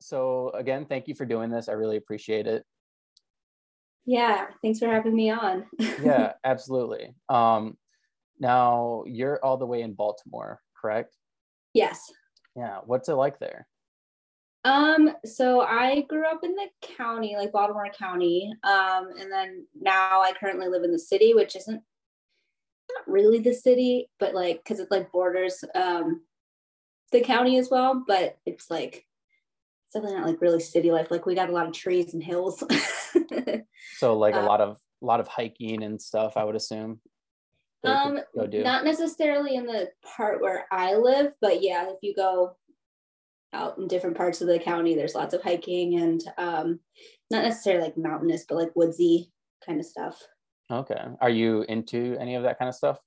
so again, thank you for doing this. I really appreciate it. Yeah, thanks for having me on. yeah, absolutely. Um, now you're all the way in Baltimore, correct? Yes. Yeah. What's it like there? Um, so I grew up in the county, like Baltimore County. Um, and then now I currently live in the city, which isn't not really the city, but like because it like borders um the county as well, but it's like definitely not like really city life. Like we got a lot of trees and hills. so like a uh, lot of a lot of hiking and stuff, I would assume. Um, not necessarily in the part where I live, but yeah, if you go out in different parts of the county, there's lots of hiking and um, not necessarily like mountainous, but like woodsy kind of stuff. Okay. Are you into any of that kind of stuff?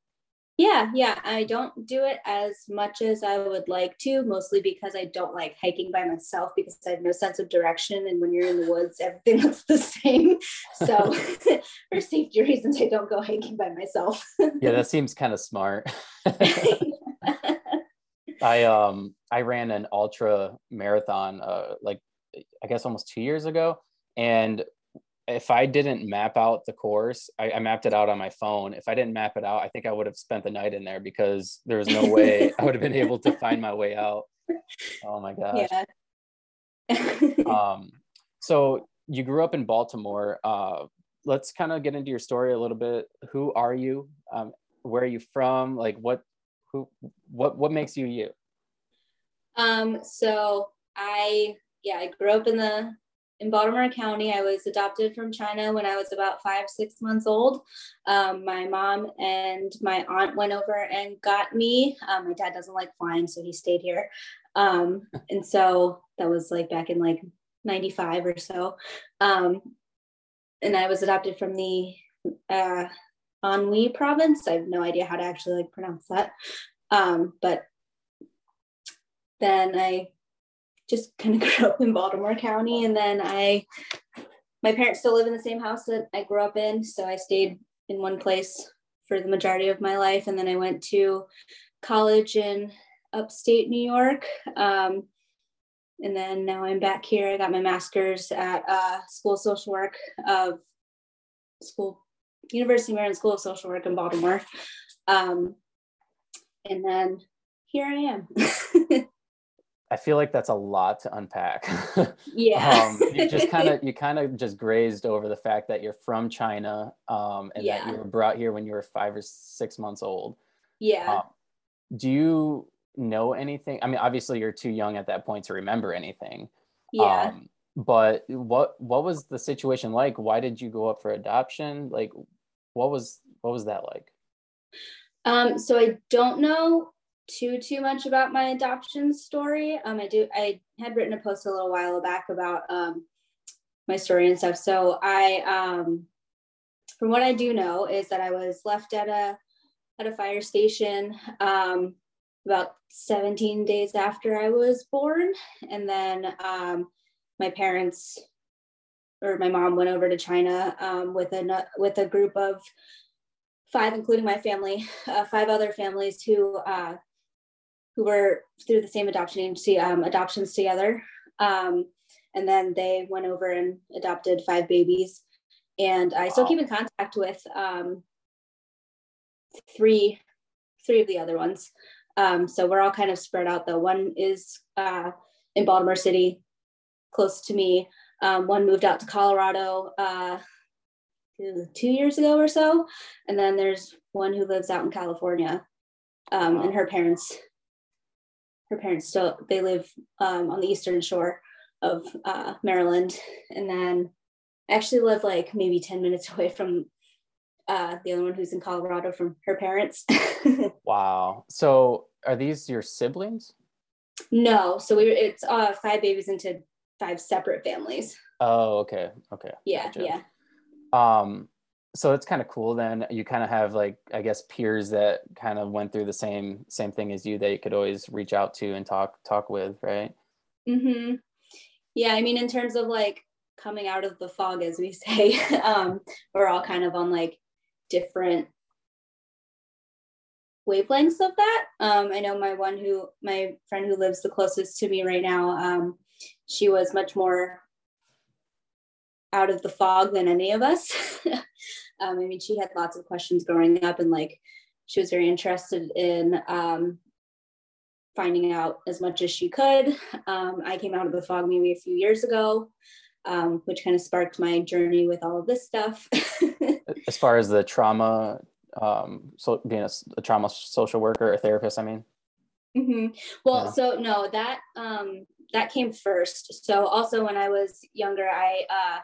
Yeah, yeah. I don't do it as much as I would like to, mostly because I don't like hiking by myself because I have no sense of direction. And when you're in the woods, everything looks the same. So, for safety reasons, I don't go hiking by myself. yeah, that seems kind of smart. I um I ran an ultra marathon uh like I guess almost two years ago, and if I didn't map out the course, I, I, mapped it out on my phone. If I didn't map it out, I think I would have spent the night in there because there was no way I would have been able to find my way out. Oh my gosh. Yeah. um, so you grew up in Baltimore. Uh, let's kind of get into your story a little bit. Who are you? Um, where are you from? Like what, who, what, what makes you you? Um, so I, yeah, I grew up in the in Baltimore County. I was adopted from China when I was about five, six months old. Um, my mom and my aunt went over and got me. Um, my dad doesn't like flying, so he stayed here. Um, and so that was like back in like 95 or so. Um, and I was adopted from the uh, Anhui province. I have no idea how to actually like pronounce that. Um, but then I just kind of grew up in Baltimore County. And then I, my parents still live in the same house that I grew up in. So I stayed in one place for the majority of my life. And then I went to college in upstate New York. Um, and then now I'm back here. I got my master's at uh, School of Social Work of School, University of Maryland School of Social Work in Baltimore. Um, and then here I am. I feel like that's a lot to unpack. Yeah. um, you just kind of you kind of just grazed over the fact that you're from China um, and yeah. that you were brought here when you were five or six months old. Yeah. Um, do you know anything? I mean, obviously you're too young at that point to remember anything. Yeah. Um, but what what was the situation like? Why did you go up for adoption? Like, what was what was that like? Um, so I don't know too too much about my adoption story. Um, I do I had written a post a little while back about um, my story and stuff. So I um, from what I do know is that I was left at a at a fire station um, about 17 days after I was born, and then um, my parents or my mom went over to China um, with a with a group of five, including my family, uh, five other families who uh, who were through the same adoption agency, um, adoptions together. Um, and then they went over and adopted five babies. And I wow. still keep in contact with um, three, three of the other ones. Um, so we're all kind of spread out though. One is uh, in Baltimore City, close to me. Um, one moved out to Colorado uh, two years ago or so. And then there's one who lives out in California. Um. And her parents her parents still they live um, on the eastern shore of uh, Maryland, and then I actually live like maybe ten minutes away from uh, the other one who's in Colorado from her parents. wow! So are these your siblings? No, so we it's uh, five babies into five separate families. Oh, okay, okay. Yeah, gotcha. yeah. Um, so it's kind of cool then you kind of have like i guess peers that kind of went through the same same thing as you that you could always reach out to and talk talk with right? Mm-hmm. Yeah i mean in terms of like coming out of the fog as we say um we're all kind of on like different wavelengths of that. Um i know my one who my friend who lives the closest to me right now um she was much more out of the fog than any of us. um, I mean, she had lots of questions growing up, and like she was very interested in um, finding out as much as she could. Um, I came out of the fog maybe a few years ago, um, which kind of sparked my journey with all of this stuff. as far as the trauma, um, so being a, a, trauma social worker, a therapist, I mean. Mm-hmm. Well, yeah. so no, that um, that came first. So also when I was younger, I uh,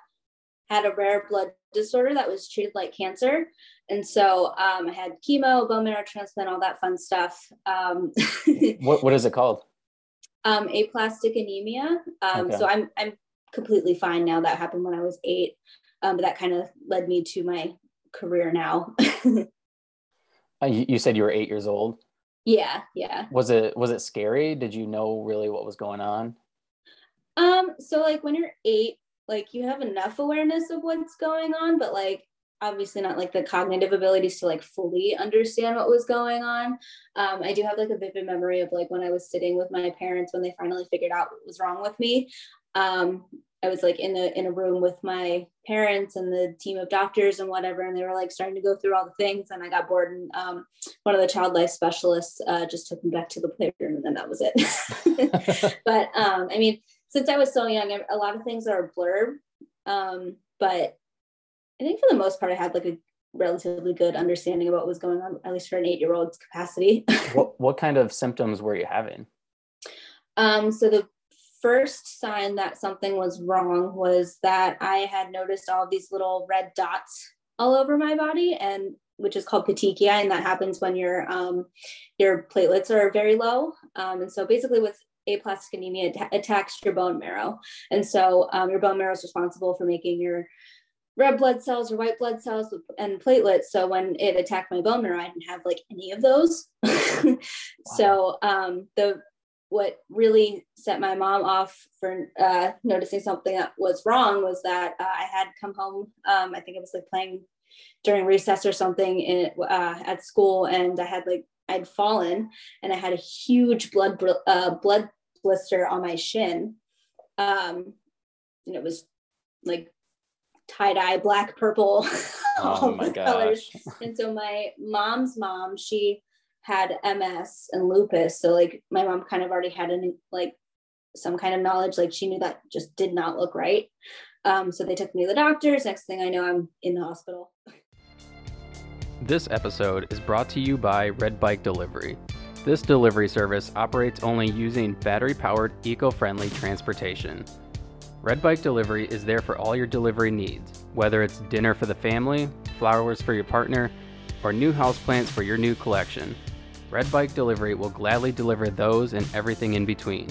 had a rare blood disorder that was treated like cancer. And so um, I had chemo, bone marrow transplant, all that fun stuff. Um, what, what is it called? Um, aplastic anemia. Um, okay. So I'm, I'm completely fine now. That happened when I was eight. Um, but that kind of led me to my career now. uh, you, you said you were eight years old. Yeah, yeah. Was it was it scary? Did you know really what was going on? Um, so like when you're eight, like you have enough awareness of what's going on, but like obviously not like the cognitive abilities to like fully understand what was going on. Um, I do have like a vivid memory of like when I was sitting with my parents when they finally figured out what was wrong with me. Um, I was like in a in a room with my parents and the team of doctors and whatever, and they were like starting to go through all the things, and I got bored, and um, one of the child life specialists uh, just took me back to the playroom, and then that was it. but um, I mean, since I was so young, a lot of things are a blur, um, but I think for the most part, I had like a relatively good understanding of what was going on, at least for an eight year old's capacity. what, what kind of symptoms were you having? Um, so the first sign that something was wrong was that I had noticed all these little red dots all over my body and which is called petechiae and that happens when your um, your platelets are very low um, and so basically with aplastic anemia attacks your bone marrow and so um, your bone marrow is responsible for making your red blood cells or white blood cells and platelets. So when it attacked my bone marrow, I didn't have like any of those. wow. So um, the what really set my mom off for uh, noticing something that was wrong was that uh, I had come home. Um, I think it was like playing during recess or something in, uh, at school, and I had like I'd fallen and I had a huge blood uh, blood blister on my shin. Um, and it was like tie dye, black, purple, all oh the colors. And so my mom's mom, she had MS and lupus. So like my mom kind of already had an like some kind of knowledge. Like she knew that just did not look right. Um, so they took me to the doctors. Next thing I know, I'm in the hospital. This episode is brought to you by Red Bike Delivery. This delivery service operates only using battery powered, eco friendly transportation. Red Bike Delivery is there for all your delivery needs, whether it's dinner for the family, flowers for your partner, or new houseplants for your new collection. Red Bike Delivery will gladly deliver those and everything in between.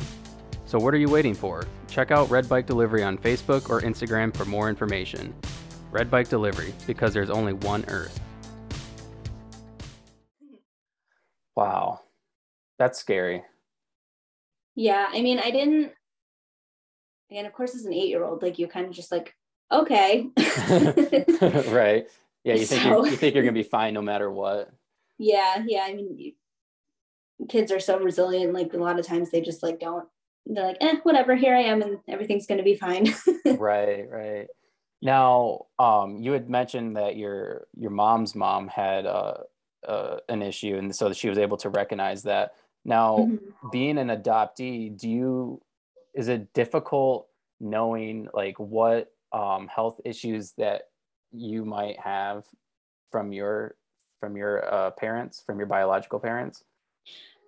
So what are you waiting for? Check out Red Bike Delivery on Facebook or Instagram for more information. Red Bike Delivery, because there's only one Earth. Wow. That's scary. Yeah, I mean, I didn't and of course as an eight year old like you're kind of just like okay. Right. Yeah you think so, you're, you think you're gonna be fine no matter what. Yeah yeah i mean you, kids are so resilient like a lot of times they just like don't they're like eh whatever here i am and everything's gonna be fine. Right right. Now um you had mentioned that your your mom's mom had uh, uh an issue and so she was able to recognize that now mm-hmm. being an adoptee do you is it difficult knowing like what um, health issues that you might have from your from your uh, parents from your biological parents?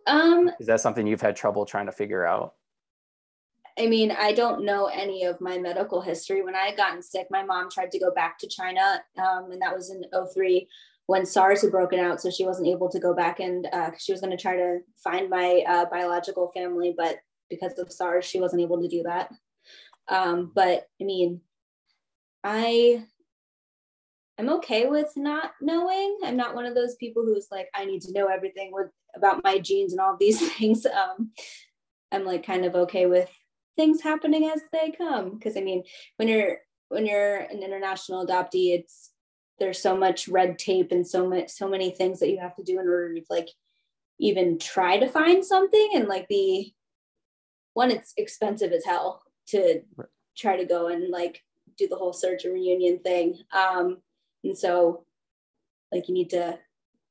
Um is that something you've had trouble trying to figure out? I mean i don't know any of my medical history. When i had gotten sick my mom tried to go back to china um, and that was in 03 when SARS had broken out, so she wasn't able to go back and uh, she was going to try to find my uh, biological family, but because of SARS, she wasn't able to do that. Um, but I mean, I I'm okay with not knowing. I'm not one of those people who's like, I need to know everything with about my genes and all these things. Um, I'm like kind of okay with things happening as they come. Cause I mean, when you're when you're an international adoptee, it's there's so much red tape and so much so many things that you have to do in order to like even try to find something and like the one it's expensive as hell to try to go and like do the whole search and reunion thing. Um, and so like you need to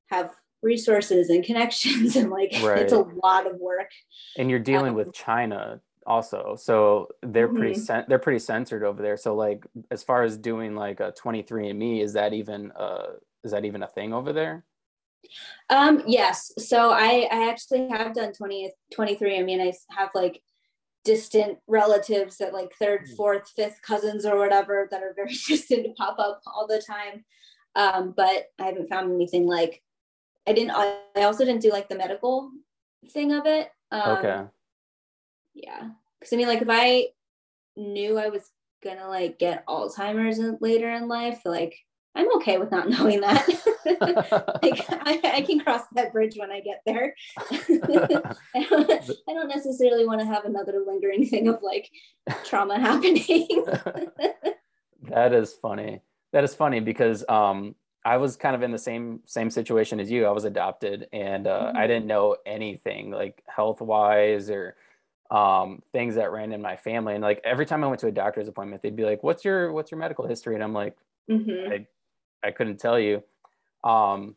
have resources and connections and like right. it's a lot of work. And you're dealing um, with China also so they're mm-hmm. pretty they're pretty censored over there. So like as far as doing like a 23andme is that even uh is that even a thing over there? Um yes. So i i actually have done 20 23 i mean i have like distant relatives that like third hmm. fourth fifth cousins or whatever that are very distant to pop up all the time. Um but i haven't found anything like i didn't i also didn't do like the medical thing of it. Um, okay. yeah because i mean like if i knew i was gonna like get alzheimer's later in life like i'm okay with not knowing that like I, I, can cross that bridge when i get there I, don't, I don't necessarily want to have another lingering thing of like trauma happening that is funny that is funny because um I was kind of in the same same situation as you. I was adopted, and uh, mm-hmm. I didn't know anything like health wise or um, things that ran in my family. And like every time I went to a doctor's appointment, they'd be like, "What's your what's your medical history?" And I'm like, mm-hmm. I, I couldn't tell you. Um,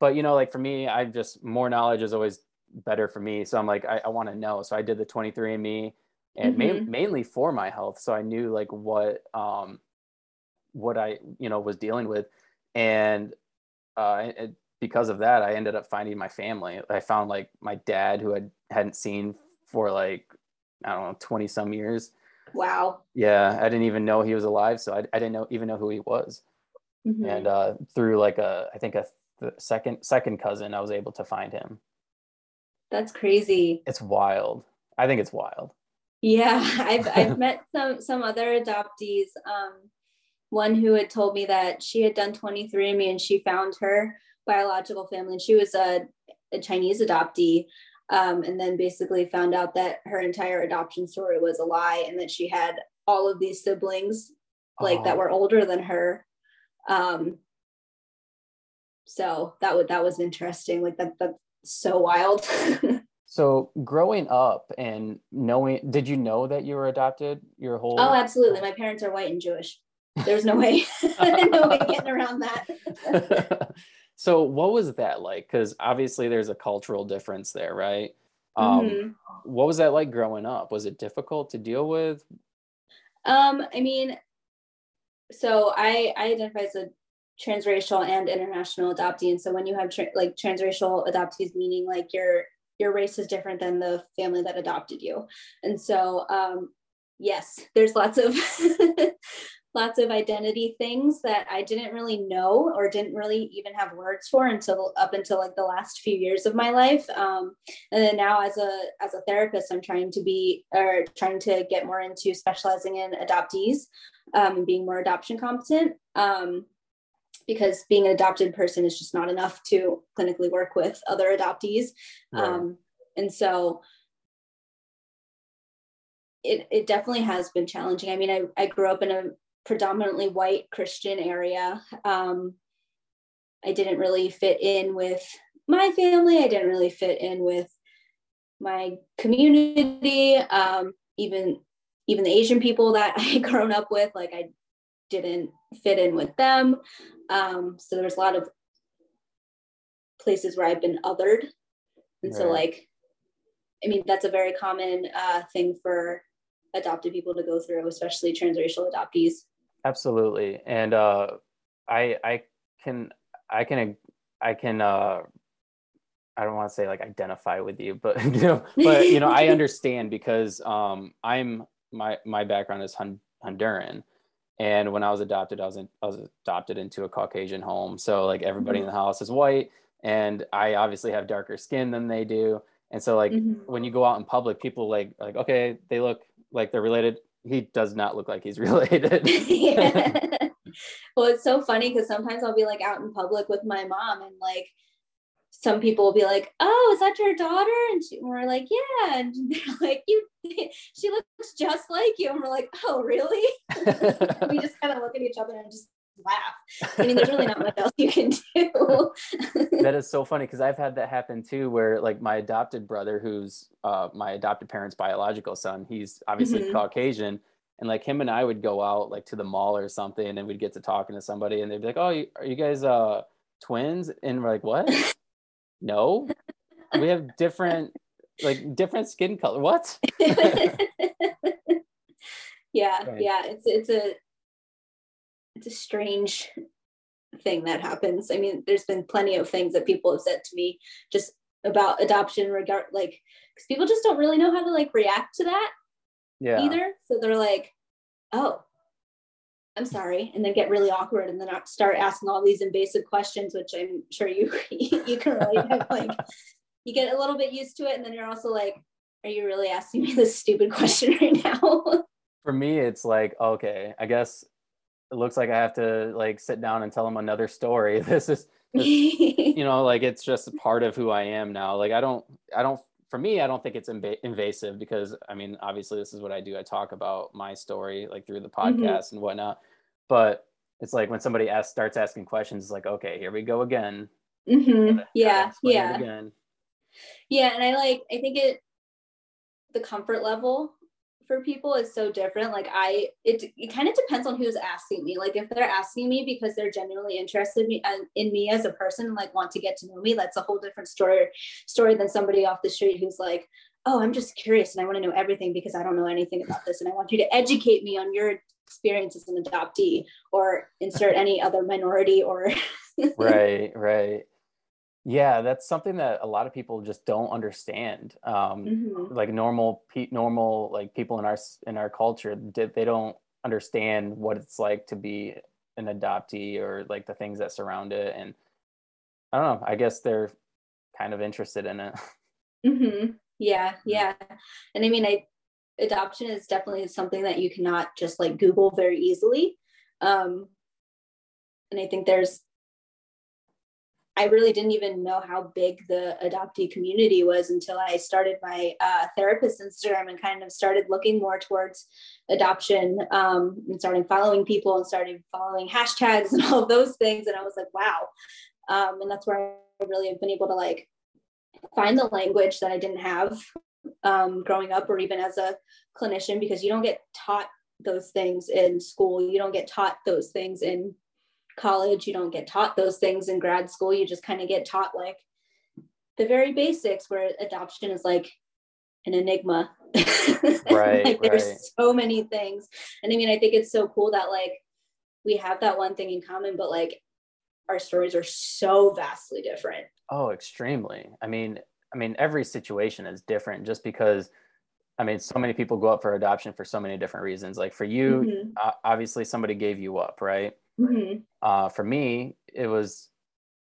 but you know, like for me, I just more knowledge is always better for me. So I'm like, I, I want to know. So I did the 23andMe, and mm-hmm. ma- mainly for my health. So I knew like what um, what I you know was dealing with, and uh, it, because of that, I ended up finding my family. I found like my dad, who I hadn't seen for like I don't know twenty some years. Wow. Yeah, I didn't even know he was alive, so I, I didn't know even know who he was. Mm-hmm. And uh, through like a I think a th- second second cousin, I was able to find him. That's crazy. It's wild. I think it's wild. Yeah, I've I've met some some other adoptees. Um, one who had told me that she had done 23andMe and she found her biological family, and she was a, a Chinese adoptee um, and then basically found out that her entire adoption story was a lie and that she had all of these siblings like oh. that were older than her. Um, so that would that was interesting like that that's so wild. So growing up and knowing did you know that you were adopted your whole oh absolutely. My parents are white and jewish. There's no way no way getting around that So what was that like? Because obviously there's a cultural difference there, right? Um, mm-hmm. What was that like growing up? Was it difficult to deal with? Um, I mean, so I I identify as a transracial and international adoptee, and so when you have tra- like transracial adoptees, meaning like your your race is different than the family that adopted you, and so um, yes, there's lots of lots of identity things that I didn't really know or didn't really even have words for until up until like the last few years of my life. Um, and then now as a as a therapist, I'm trying to be or trying to get more into specializing in adoptees um, and being more adoption competent. Um, because being an adopted person is just not enough to clinically work with other adoptees. Right. Um, and so it, it definitely has been challenging. I mean, I, I grew up in a predominantly white Christian area. Um, I didn't really fit in with my family. I didn't really fit in with my community. Um, even even the Asian people that I had grown up with, like I didn't fit in with them. Um, so there's a lot of places where I've been othered, and right. so like, I mean, that's a very common uh, thing for adopted people to go through, especially transracial adoptees. Absolutely, and uh, I I can I can I can uh, I don't want to say like identify with you, but you know, but you know, I understand because um, I'm my my background is Honduran, and when I was adopted, I was in, I was adopted into a Caucasian home, so like everybody mm-hmm. in the house is white, and I obviously have darker skin than they do, and so like mm-hmm. when you go out in public, people like like okay, they look like they're related he does not look like he's related. yeah. Well, it's so funny because sometimes I'll be like out in public with my mom and like some people will be like, "Oh, is that your daughter?" And, she, and we're like, "Yeah." And they're like, "You, she looks just like you." And we're like, "Oh, really?" we just kind of look at each other and just laugh. I mean, there's really not much else you can do. that is so funny because I've had that happen too, where like my adopted brother, who's uh, my adopted parents' biological son, he's obviously mm-hmm. Caucasian. And like him and I would go out like to the mall or something and we'd get to talking to somebody and they'd be like, Oh, are you guys uh twins? And we're like, What? no. We have different like different skin color. What? yeah, right. yeah. It's it's a it's a strange thing that happens. I mean, there's been plenty of things that people have said to me just about adoption regard like because people just don't really know how to like react to that yeah either. So they're like, oh, I'm sorry, and then get really awkward and then start asking all these invasive questions, which I'm sure you you can relate. like you get a little bit used to it and then you're also like are you really asking me this stupid question right now for me it's like okay i guess it looks like i have to like sit down and tell them another story this is this, you know like it's just a part of who i am now like i don't i don't for me i don't think it's inv- invasive because i mean obviously this is what i do i talk about my story like through the mm-hmm. podcast mm-hmm. and whatnot but it's like when somebody asks starts asking questions it's like okay here we go again mm-hmm. yeah yeah again yeah and i like i think it the comfort level for people is so different. Like i it, it kind of depends on who's asking me. Like if they're asking me because they're genuinely interested in me, uh, in me as a person like want to get to know me that's a whole different story story than somebody off the street who's like oh i'm just curious and i want to know everything because i don't know anything about this and i want you to educate me on your experience as an adoptee or insert any other minority or right right yeah, that's something that a lot of people just don't understand. Um, mm-hmm. Like normal, pe- normal like people in our in our culture, they don't understand what it's like to be an adoptee or like the things that surround it. And I don't know. I guess they're kind of interested in it. Mm-hmm. Yeah, yeah. And I mean, I adoption is definitely something that you cannot just like Google very easily. Um, and I think there's I really didn't even know how big the adoptee community was until I started my uh, therapist Instagram and kind of started looking more towards adoption um, and starting following people and started following hashtags and all those things. And I was like, wow. Um, and that's where I really have been able to like find the language that I didn't have um, growing up or even as a clinician because you don't get taught those things in school. You don't get taught those things in college you don't get taught those things in grad school you just kind of get taught like the very basics where adoption is like an enigma right like there's right. so many things and i mean i think it's so cool that like we have that one thing in common but like our stories are so vastly different oh extremely i mean i mean every situation is different just because I mean, so many people go up for adoption for so many different reasons. Like for you, mm-hmm. uh, obviously somebody gave you up, right? Mm-hmm. Uh, for me, it was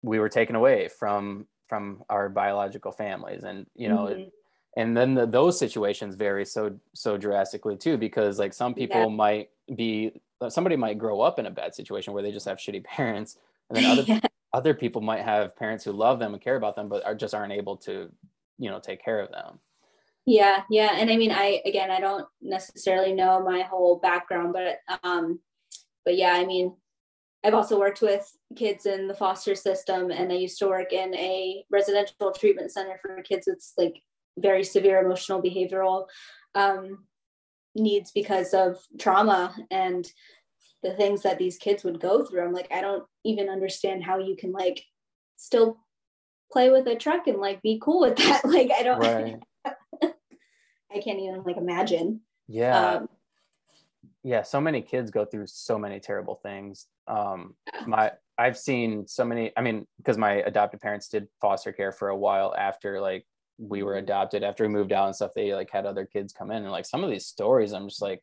we were taken away from from our biological families, and you know, mm-hmm. and then the, those situations vary so so drastically too, because like some people yeah. might be somebody might grow up in a bad situation where they just have shitty parents, and then other yeah. other people might have parents who love them and care about them, but are just aren't able to, you know, take care of them. Yeah, yeah, and I mean, I again, I don't necessarily know my whole background, but um, but yeah, I mean, I've also worked with kids in the foster system, and I used to work in a residential treatment center for kids with like very severe emotional behavioral um, needs because of trauma and the things that these kids would go through. I'm like, I don't even understand how you can like still play with a truck and like be cool with that. Like, I don't. Right. I can't even like imagine. Yeah. Um, yeah so many kids go through so many terrible things. Um my i've seen so many i mean because my adopted parents did foster care for a while after like we were adopted after we moved out and stuff they like had other kids come in and like some of these stories i'm just like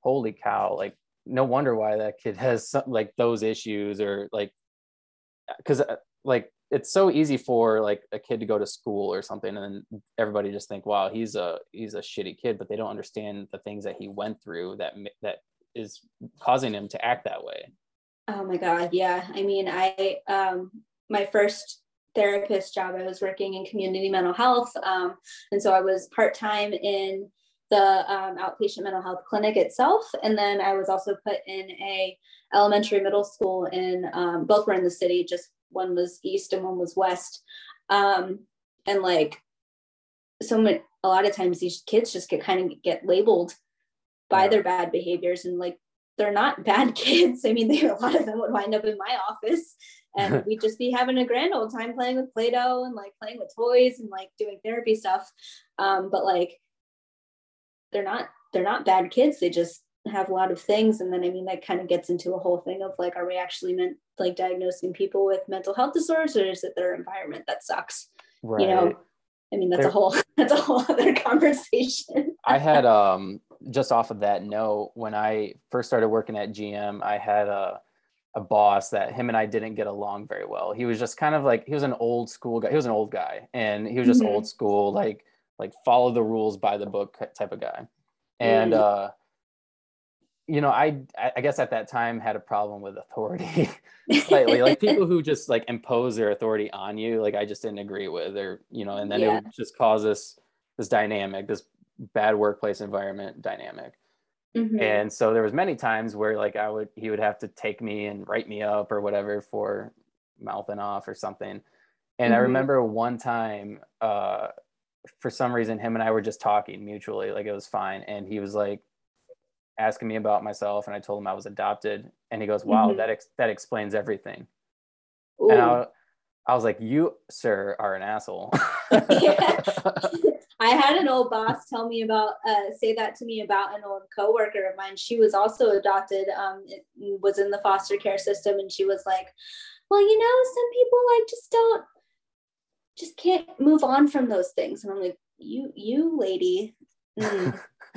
holy cow like no wonder why that kid has some, like those issues or like because uh, like it's so easy for like a kid to go to school or something and then everybody just think wow he's a he's a shitty kid but they don't understand the things that he went through that that is causing him to act that way oh my god yeah i mean i um my first therapist job i was working in community mental health um, and so i was part-time in the um, outpatient mental health clinic itself. And then I was also put in a elementary middle school in um, both were in the city, just one was east and one was west. Um, and like so many, a lot of times these kids just get kind of get labeled by yeah. their bad behaviors and like they're not bad kids. I mean, they, a lot of them would wind up in my office and we'd just be having a grand old time playing with Play-Doh and like playing with toys and like doing therapy stuff. Um, but like they're not they're not bad kids. They just have a lot of things. And then I mean that kind of gets into a whole thing of like, are we actually meant like diagnosing people with mental health disorders or is it their environment that sucks? Right. You know, I mean that's there, a whole that's a whole other conversation. I had um just off of that note, when I first started working at GM, I had a a boss that him and I didn't get along very well. He was just kind of like he was an old school guy. He was an old guy, and he was just mm-hmm. old school, like like follow the rules by the book type of guy. And mm. uh, you know, I I guess at that time had a problem with authority slightly, like people who just like impose their authority on you. Like I just didn't agree with, or you know, and then yeah. it would just cause this this dynamic, this bad workplace environment dynamic. Mm-hmm. And so there was many times where like I would he would have to take me and write me up or whatever for mouthing off or something. And mm-hmm. I remember one time uh for some reason him and I were just talking mutually like it was fine and he was like asking me about myself and I told him I was adopted and he goes wow mm-hmm. that ex- that explains everything. Ooh. And I, I was like you sir are an asshole. I had an old boss tell me about, uh, say that to me about an old coworker of mine. She was also adopted, um, was in the foster care system, and she was like, "Well, you know, some people like just don't, just can't move on from those things." And I'm like, "You, you, lady, mm.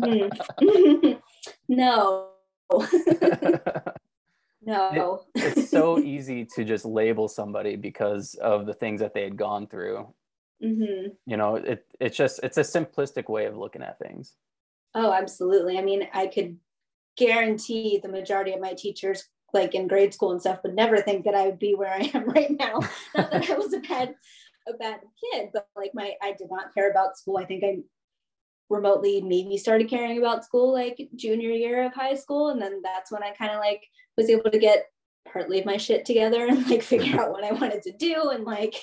mm. no." no. It, it's so easy to just label somebody because of the things that they had gone through Mm-hmm. You know, it it's just it's a simplistic way of looking at things. Oh, absolutely. I mean, I could guarantee the majority of my teachers, like in grade school and stuff, would never think that I would be where I am right now. not that I was a bad a bad kid, but like my I did not care about school. I think I remotely maybe started caring about school like junior year of high school, and then that's when I kind of like was able to get partly of my shit together and like figure out what I wanted to do and like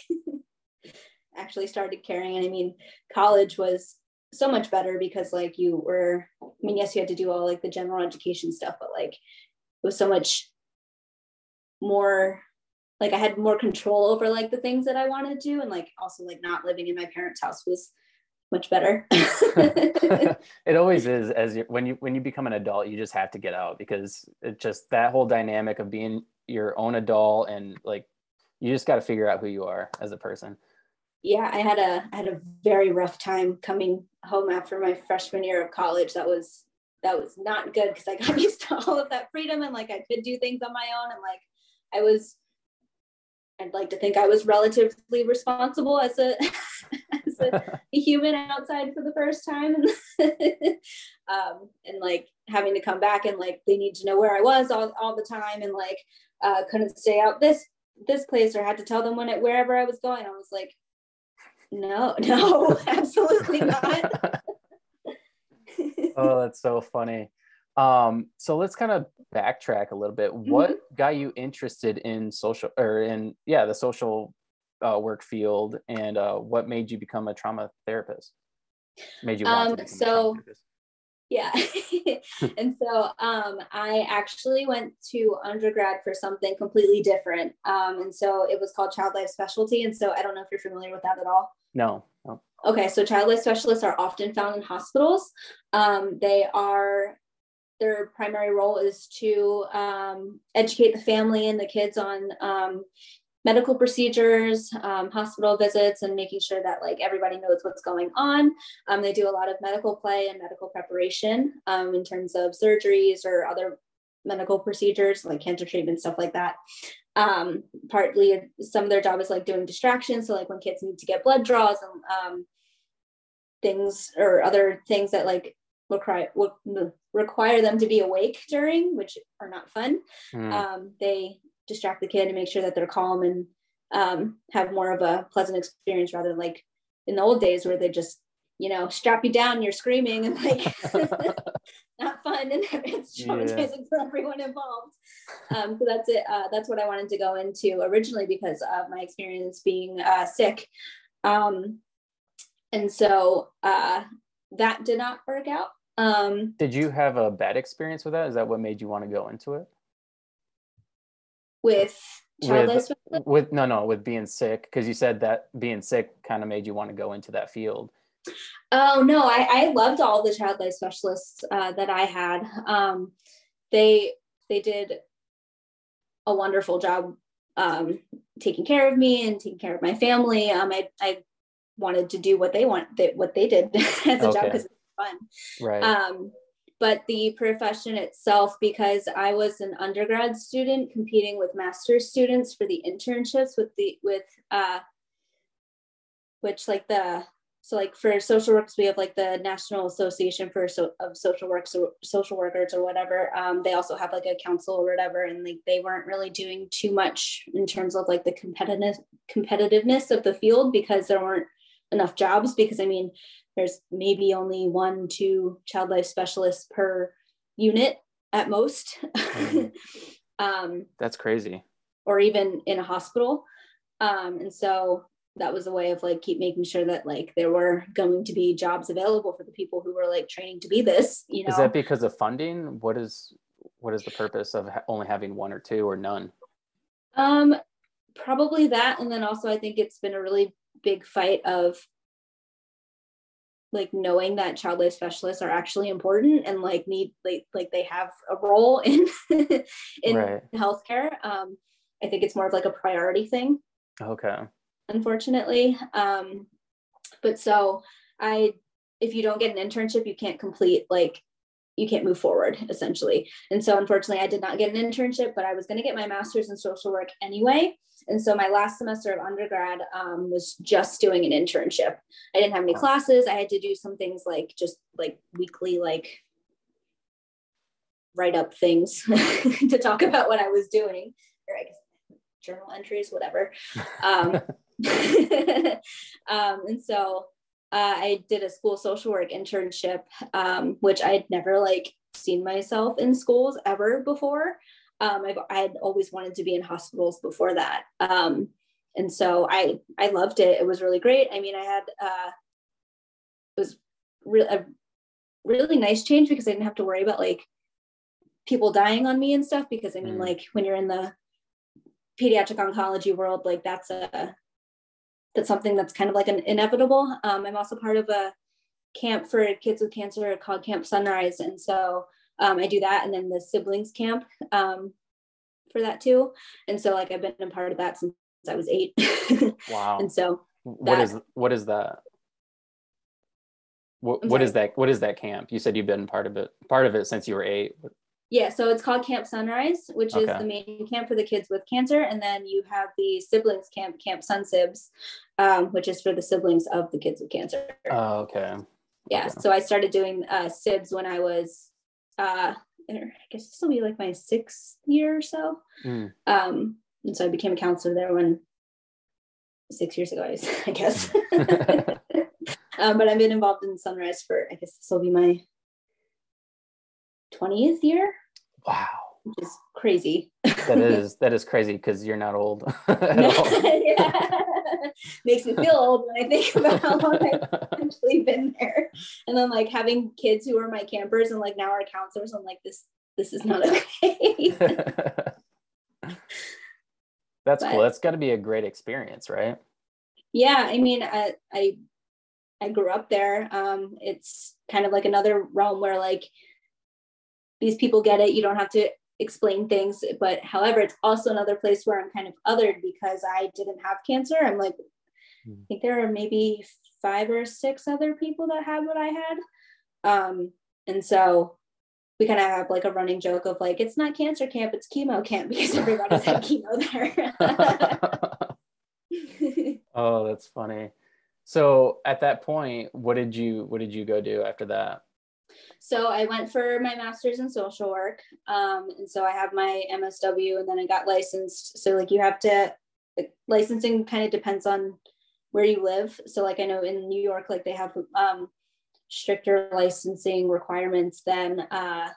actually started caring. And I mean, college was so much better because like you were, I mean, yes, you had to do all like the general education stuff, but like it was so much more like I had more control over like the things that I wanted to do. And like also like not living in my parents' house was much better. it always is as you, when you when you become an adult, you just have to get out because it just that whole dynamic of being your own adult and like you just got to figure out who you are as a person yeah, I had a I had a very rough time coming home after my freshman year of college. That was that was not good because I got used to all of that freedom and like I could do things on my own and like I was I'd like to think I was relatively responsible as a as a, a human outside for the first time um, and like having to come back and like they need to know where I was all, all the time and like uh, couldn't stay out this this place or had to tell them when it wherever I was going. I was like, no, no, absolutely not. oh, that's so funny. Um, so let's kind of backtrack a little bit. Mm-hmm. What got you interested in social or in yeah, the social uh, work field and uh, what made you become a trauma therapist? Made you want um, to so yeah. And so um, i actually went to undergrad for something completely different. Um, and so it was called child life specialty. And so i don't know if you're familiar with that at all. No, no. okay so child life specialists are often found in hospitals. Um, they are their primary role is to um, educate the family and the kids on um, medical procedures, um, hospital visits, and making sure that like everybody knows what's going on. Um, they do a lot of medical play and medical preparation um, in terms of surgeries or other medical procedures like cancer treatment, stuff like that. Um, partly, some of their job is like doing distractions. So like when kids need to get blood draws and um, things or other things that like require require them to be awake during, which are not fun. Mm. Um, they distract the kid and make sure that they're calm and um, have more of a pleasant experience rather than like in the old days where they just you know, strap you down, and you're screaming and like not fun and it's traumatizing yeah. for everyone involved. Um, so that's it. Uh, that's what I wanted to go into originally because of my experience being uh, sick. Um, and so uh, that did not work out. Um, did you have a bad experience with that? Is that what made you want to go into it? With with, with no no with being sick because you said that being sick kind of made you want to go into that field. Oh no i, I loved all the child life specialists uh, that i had. Um, they they did a wonderful job um, taking care of me and taking care of my family. Um, I, I wanted to do what they want they, what they did as a okay. job because it's fun. Right. Um, but the profession itself, because I was an undergrad student competing with master's students for the internships with the with uh, which like the so like for social works we have like the national association for so of social works or social workers or whatever. Um, they also have like a council or whatever and like they weren't really doing too much in terms of like the competitive competitiveness of the field because there weren't enough jobs because i mean there's maybe only one, two child life specialists per unit at most. Mm. um, That's crazy. Or even in a hospital. Um, and so that was a way of like keep making sure that like there were going to be jobs available for the people who were like training to be this you know is that because of funding what is what is the purpose of only having one or two or none um probably that and then also i think it's been a really big fight of like knowing that child life specialists are actually important and like need like like they have a role in in right. healthcare um i think it's more of like a priority thing okay unfortunately um but so i if you don't get an internship you can't complete like you can't move forward essentially. And so unfortunately i did not get an internship but i was going to get my master's in social work anyway. And so my last semester of undergrad um, was just doing an internship. I didn't have any classes. I had to do some things like just like weekly like write up things to talk about what i was doing. Or i guess journal entries whatever. Um, um, and so uh, I did a school social work internship, um, which I had never like seen myself in schools ever before. Um, I've, I had always wanted to be in hospitals before that. Um, and so I, I loved it. It was really great. I mean, I had, uh, it was re- a really nice change because I didn't have to worry about like people dying on me and stuff. Because I mean, mm. like when you're in the pediatric oncology world, like that's a, that's something that's kind of like an inevitable. Um, I'm also part of a camp for kids with cancer called Camp Sunrise. And so um, I do that and then the siblings camp um, for that too. And so like I've been a part of that since I was eight. wow. And so what is what is that? What, what is that? What is that camp? You said you've been part of it, part of it since you were eight. Yeah, so it's called Camp Sunrise, which okay. is the main camp for the kids with cancer, and then you have the siblings camp, Camp Sunsibs, um, which is for the siblings of the kids with cancer. Oh, okay. Yeah, okay. so I started doing uh, SIBS when I was, uh, I guess this will be like my sixth year or so. Mm. Um, and so I became a counselor there when six years ago, I guess. um, but I've been involved in Sunrise for, I guess this will be my 20th year. Wow. Which is crazy. that is that is crazy because you're not old yeah. Makes me feel old when I think about how long I've actually been there. And then like having kids who are my campers and like now are counselors, I'm like, this this is not okay. That's but, cool. That's got to be a great experience, right? Yeah, I mean, I, I I grew up there. Um, it's kind of like another realm where like these people get it. You don't have to explain things. But however, it's also another place where I'm kind of othered because I didn't have cancer. I'm like, hmm. I think there are maybe five or six other people that had what I had. Um, and so we kind of have like a running joke of like, it's not cancer camp, it's chemo camp because everybody's had chemo there. oh, that's funny. So at that point, what did you what did you go do after that? So I went for my master's in social work. Um, and so I have my MSW and then I got licensed. So like you have to, licensing kind of depends on where you live. So like I know in New York, like they have um, stricter licensing requirements than uh,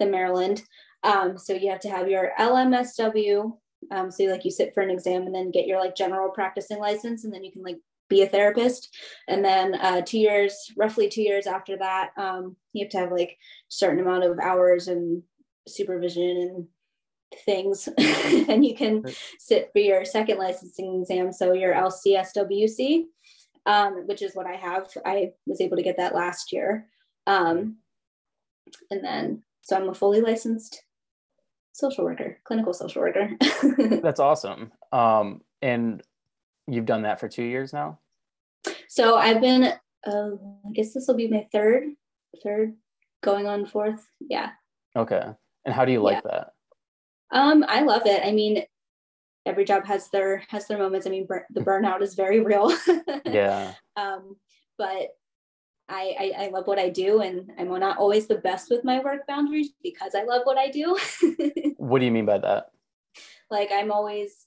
Maryland. Um, so you have to have your LMSW. Um, so like you sit for an exam and then get your like general practicing license, and then you can like be a therapist. And then uh, two years, roughly two years after that, um, you have to have like certain amount of hours and supervision and things. And you can sit for your second licensing exam so your lcswc um, which is what i have. I was able to get that last year. Um, and then so i'm a fully licensed social worker clinical social worker. That's awesome. Um, and you've done that for two years now so i've been uh, i guess this will be my third third going on fourth yeah okay and how do you like yeah. that um, I love it. I mean, every job has their has their moments. I mean, bur- the burnout is very real. yeah. Um, but I, I, I love what I do, and I'm not always the best with my work boundaries because I love what I do. what do you mean by that? Like I'm always,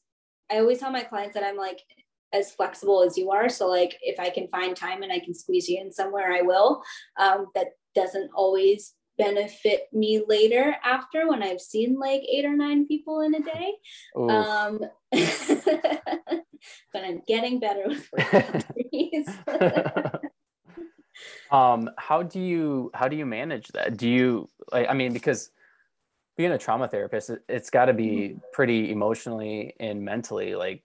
I always tell my clients that I'm like as flexible as you are. So like if I can find time and I can squeeze you in somewhere, I will. Um, that doesn't always benefit me later after when I've seen like eight or nine people in a day. Um, but I'm getting better with um, how do you how do you manage that? Do you like? I mean, because being a trauma therapist, it, has got to be mm-hmm. pretty emotionally and mentally like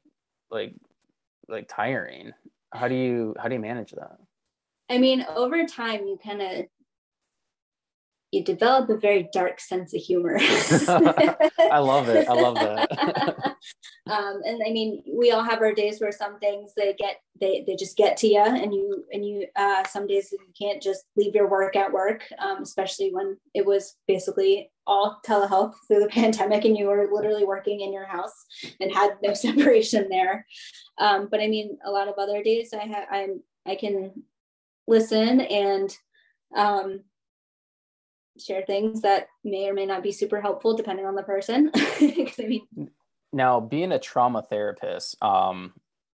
like like tiring. How do you how do you manage that? I mean, over time, you kind of you develop a very dark sense of humor. I love it. I love that. um, and I mean, we all have our days where some things they get they they just get to you, and you and you uh, some days you can't just leave your work at work, um, especially when it was basically all telehealth through the pandemic, and you were literally working in your house and had no separation there. Um, but I mean, a lot of other days I have I'm I can listen and um, share things that may or may not be super helpful depending on the person. I mean, now being a trauma therapist, um,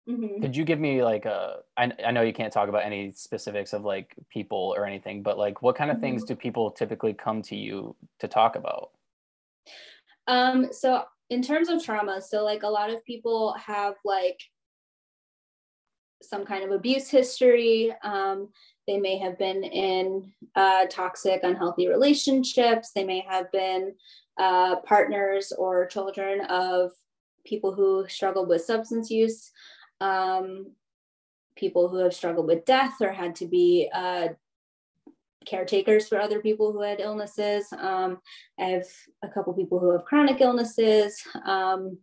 mm-hmm. could you give me like a? I, I know you can't talk about any specifics of like people or anything, but like what kind of mm-hmm. things do people typically come to you to talk about? Um, so in terms of trauma, so like a lot of people have like some kind of abuse history. Um, they may have been in uh, toxic, unhealthy relationships. They may have been uh, partners or children of people who struggled with substance use, um, people who have struggled with death or had to be uh, caretakers for other people who had illnesses. Um, I have a couple people who have chronic illnesses. Um,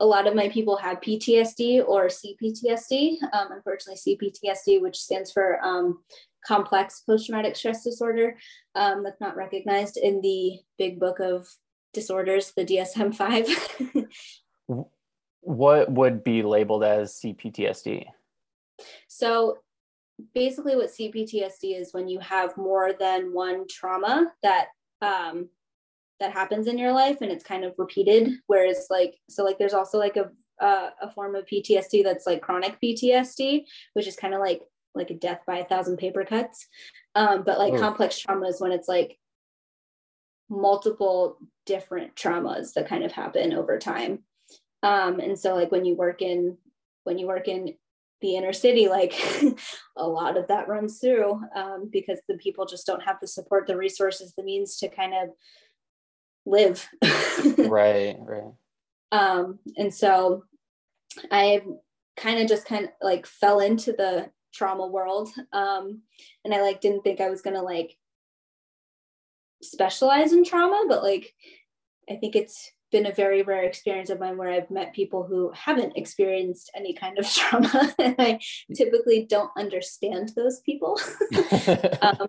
a lot of my people had PTSD or CPTSD. Um, unfortunately, CPTSD, which stands for um, complex post-traumatic stress disorder, um, that's not recognized in the big book of disorders, the DSM-5. what would be labeled as CPTSD? So basically what CPTSD is when you have more than one trauma that um, that happens in your life and it's kind of repeated. Whereas like so like there's also like a uh, a form of PTSD that's like chronic PTSD which is kind of like like a death by a thousand paper cuts. Um, but like oh. complex trauma is when it's like multiple different traumas that kind of happen over time. Um, and so like when you work in when you work in the inner city like a lot of that runs through um, because the people just don't have the support the resources the means to kind of live. right, right. Um, and so I kind of just kind of like fell into the trauma world. Um, and I like didn't think I was gonna like specialize in trauma, but like I think it's been a very rare experience of mine where I've met people who haven't experienced any kind of trauma. and I typically don't understand those people. um,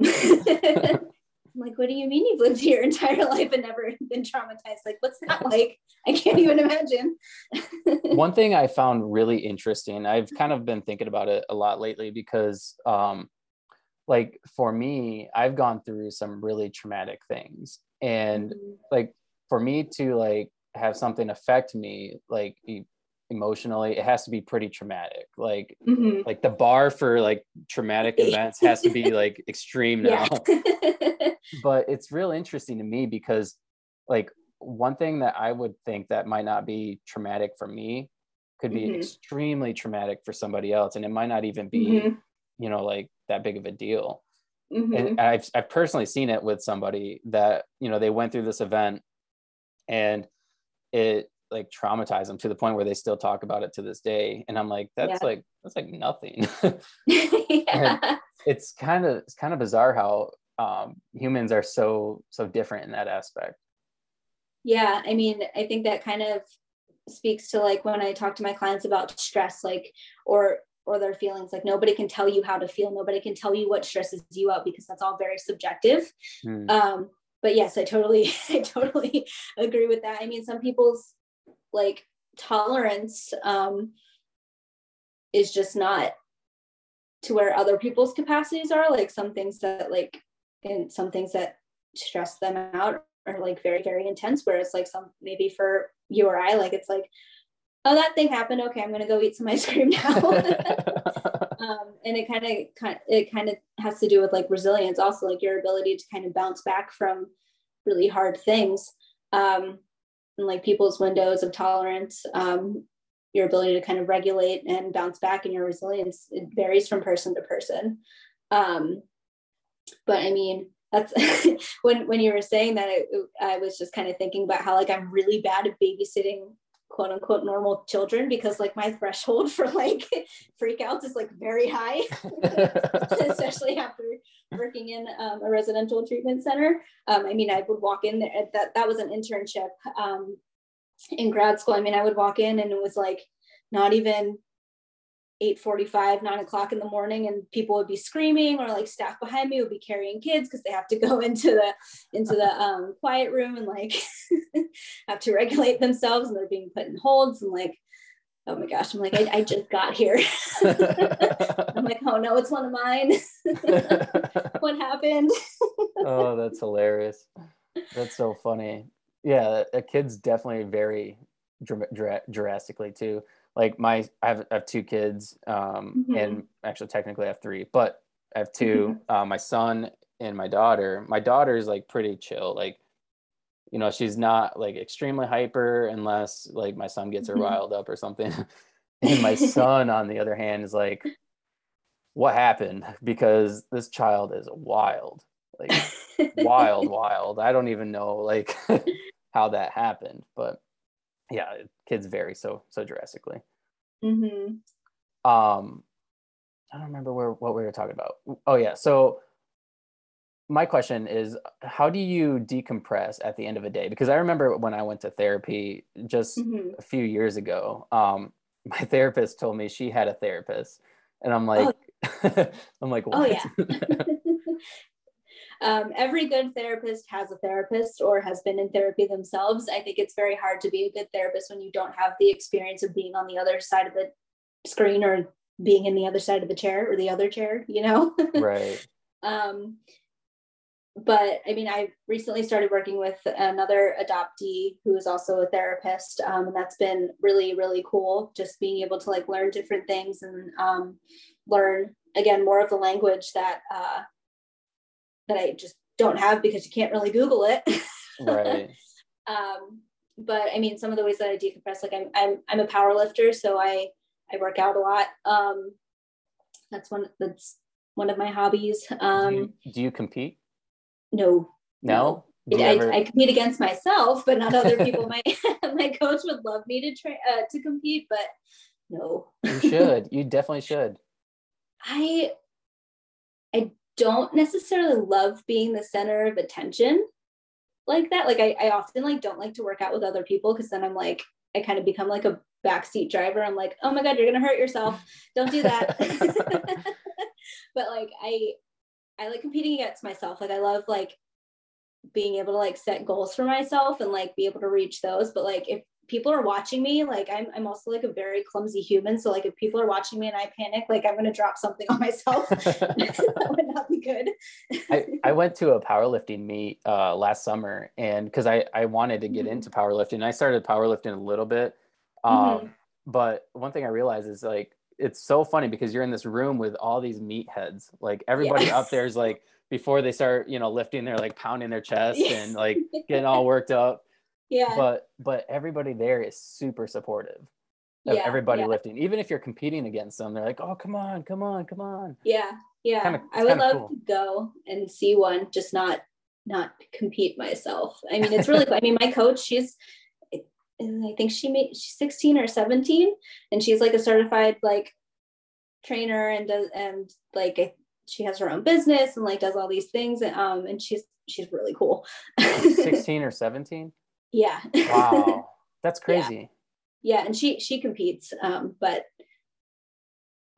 I'm like, what do you mean you've lived your entire life and never been traumatized? Like, what's that like? I can't even imagine. One thing I found really interesting, I've kind of been thinking about it a lot lately because, um, like, for me, I've gone through some really traumatic things. And, mm-hmm. like, for me to, like, have something affect me, like, emotionally, it has to be pretty traumatic. Like Mhm. like the bar for like traumatic events has to be like extreme now. But it's real interesting to me because like one thing that I would think that might not be traumatic for me could be Mhm. extremely traumatic for somebody else and it might not even be Mhm. you know like that big of a deal and I've, I've personally seen it with somebody that you know they went through this event and it like traumatize them to the point where they still talk about it to this day and i'm like that's Yeah. like that's like nothing yeah. it's kind of it's kind of bizarre how um, humans are so so different in that aspect Yeah, I mean, I think that kind of speaks to like when I talk to my clients about stress, like or or their feelings. Like nobody can tell you how to feel. Nobody can tell you what stresses you out because that's all very subjective. Hmm. Um, but yes, I totally, I totally agree with that. I mean, some people's like tolerance um, is just not to where other people's capacities are. Like some things that like, and some things that stress them out are like very, very intense. Whereas like some maybe for you or I, like it's like, oh, that thing happened. Okay, I'm gonna go eat some ice cream now. um, and it kind of kind it kind of has to do with like resilience also like your ability to kind of bounce back from really hard things um, and like people's windows of tolerance um, your ability to kind of regulate and bounce back and your resilience it varies from person to person. Um, but i mean that's when when you were saying that I, I was just kind of thinking about how like i'm really bad at babysitting quote unquote normal children because like my threshold for like freakouts is like very high especially after working in um, a residential treatment center. Um, i mean i would walk in there that that was an internship um, in grad school. I mean i would walk in and it was like not even 8.45 9 o'clock in the morning and people would be screaming or like staff behind me would be carrying kids because they have to go into the into the um, quiet room and like have to regulate themselves and they're being put in holds and like oh my gosh i'm like i, I just got here. I'm like oh no it's one of mine. What happened? Oh that's hilarious. That's so funny. Yeah kid's definitely vary dra- dra- drastically too like my I have, I have two kids um Mhm. and actually technically I have three but I have 2 uh, my son and my daughter. My daughter is like pretty chill. Like you know she's not like extremely hyper unless like my son gets her Mhm. riled up or something. And my son on the other hand is like what happened? Because this child is wild. Like wild wild. I don't even know like how that happened but yeah kids vary so so drastically. Hmm um i don't remember where what we were talking about. Oh yeah so my question is how do you decompress at the end of a day? Because i remember when i went to therapy just hmm a few years ago um my therapist told me she had a therapist and i'm like i'm like Oh, what? yeah. um, every good therapist has a therapist or has been in therapy themselves. I think it's very hard to be a good therapist when you don't have the experience of being on the other side of the screen or being in the other side of the chair or the other chair, you know? right um, but I mean, I recently started working with another adoptee who is also a therapist, um, and that's been really, really cool. Just being able to like learn different things and um, learn again more of the language that uh, that I just don't have because you can't really Google it. right um, but I mean, some of the ways that I decompress, like I'm I'm I'm a power lifter, so I I work out a lot. Um, that's one that's one of my hobbies. do, Um, you, do you compete no, no do I, ever I compete against myself, but not other people. my my coach would love me to try uh, to compete, but no. you should you definitely should I I don't necessarily love being the center of attention like that. Like I, I often like don't like to work out with other people because then I'm like I kind of become like a backseat driver. I'm like, oh my god, you're gonna hurt yourself. Don't do that. but like I I like competing against myself. Like I love like being able to like set goals for myself and like be able to reach those. But like if people are watching me, like I'm I'm also like a very clumsy human. So like if people are watching me and I panic, like I'm gonna drop something on myself. that would not be good. I, I went to a powerlifting meet uh, last summer and because I, I wanted to get Mhm. into powerlifting I started powerlifting a little bit um, Mhm. but one thing I realize is like it's so funny because you're in this room with all these meatheads. Like everybody Yeah. up there is like before they start, you know, lifting, they're like pounding their chest and like getting all worked up. Yeah But but everybody there is super supportive of yeah everybody yeah, lifting. Even if you're competing against them, they're like, oh come on, come on, come on. yeah yeah Kinda- i would love cool. to go and see one just not not compete myself i mean it's really cool. i mean my coach she's i think she made she's 16 or 17 and she's like a certified like trainer and does and like she has her own business and like does all these things and um and she's she's really cool 16 or 17? Yeah Wow. That's crazy. yeah and she she competes um but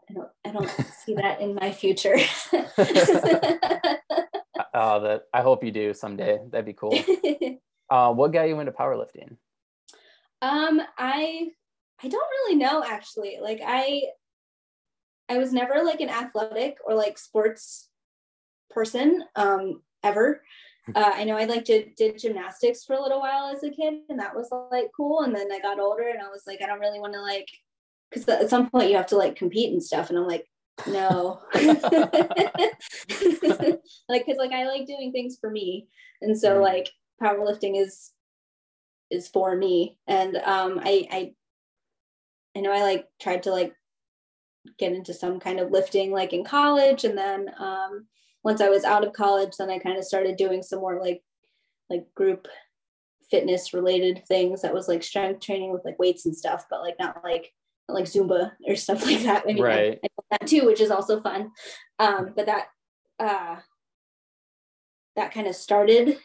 i don't i don't see that in my future Uh, that I hope you do someday. That'd be cool. Uh, what got you into powerlifting? um i i don't really know actually like i i was never like an athletic or like sports person um ever uh, i know i like did, did gymnastics for a little while as a kid and that was like cool and then i got older and i was like i don't really want to like because at some point you have to like compete and stuff and i'm like no like because like i like doing things for me and so Mhm. like powerlifting is is for me and um i i i know i like tried to like get into some kind of lifting like in college and then um once i was out of college then i kind of started doing some more like like group fitness related things. That was like strength training with like weights and stuff but like not like not like zumba or stuff like that i mean Right. I, that too which is also fun. Um but that uh that kind of started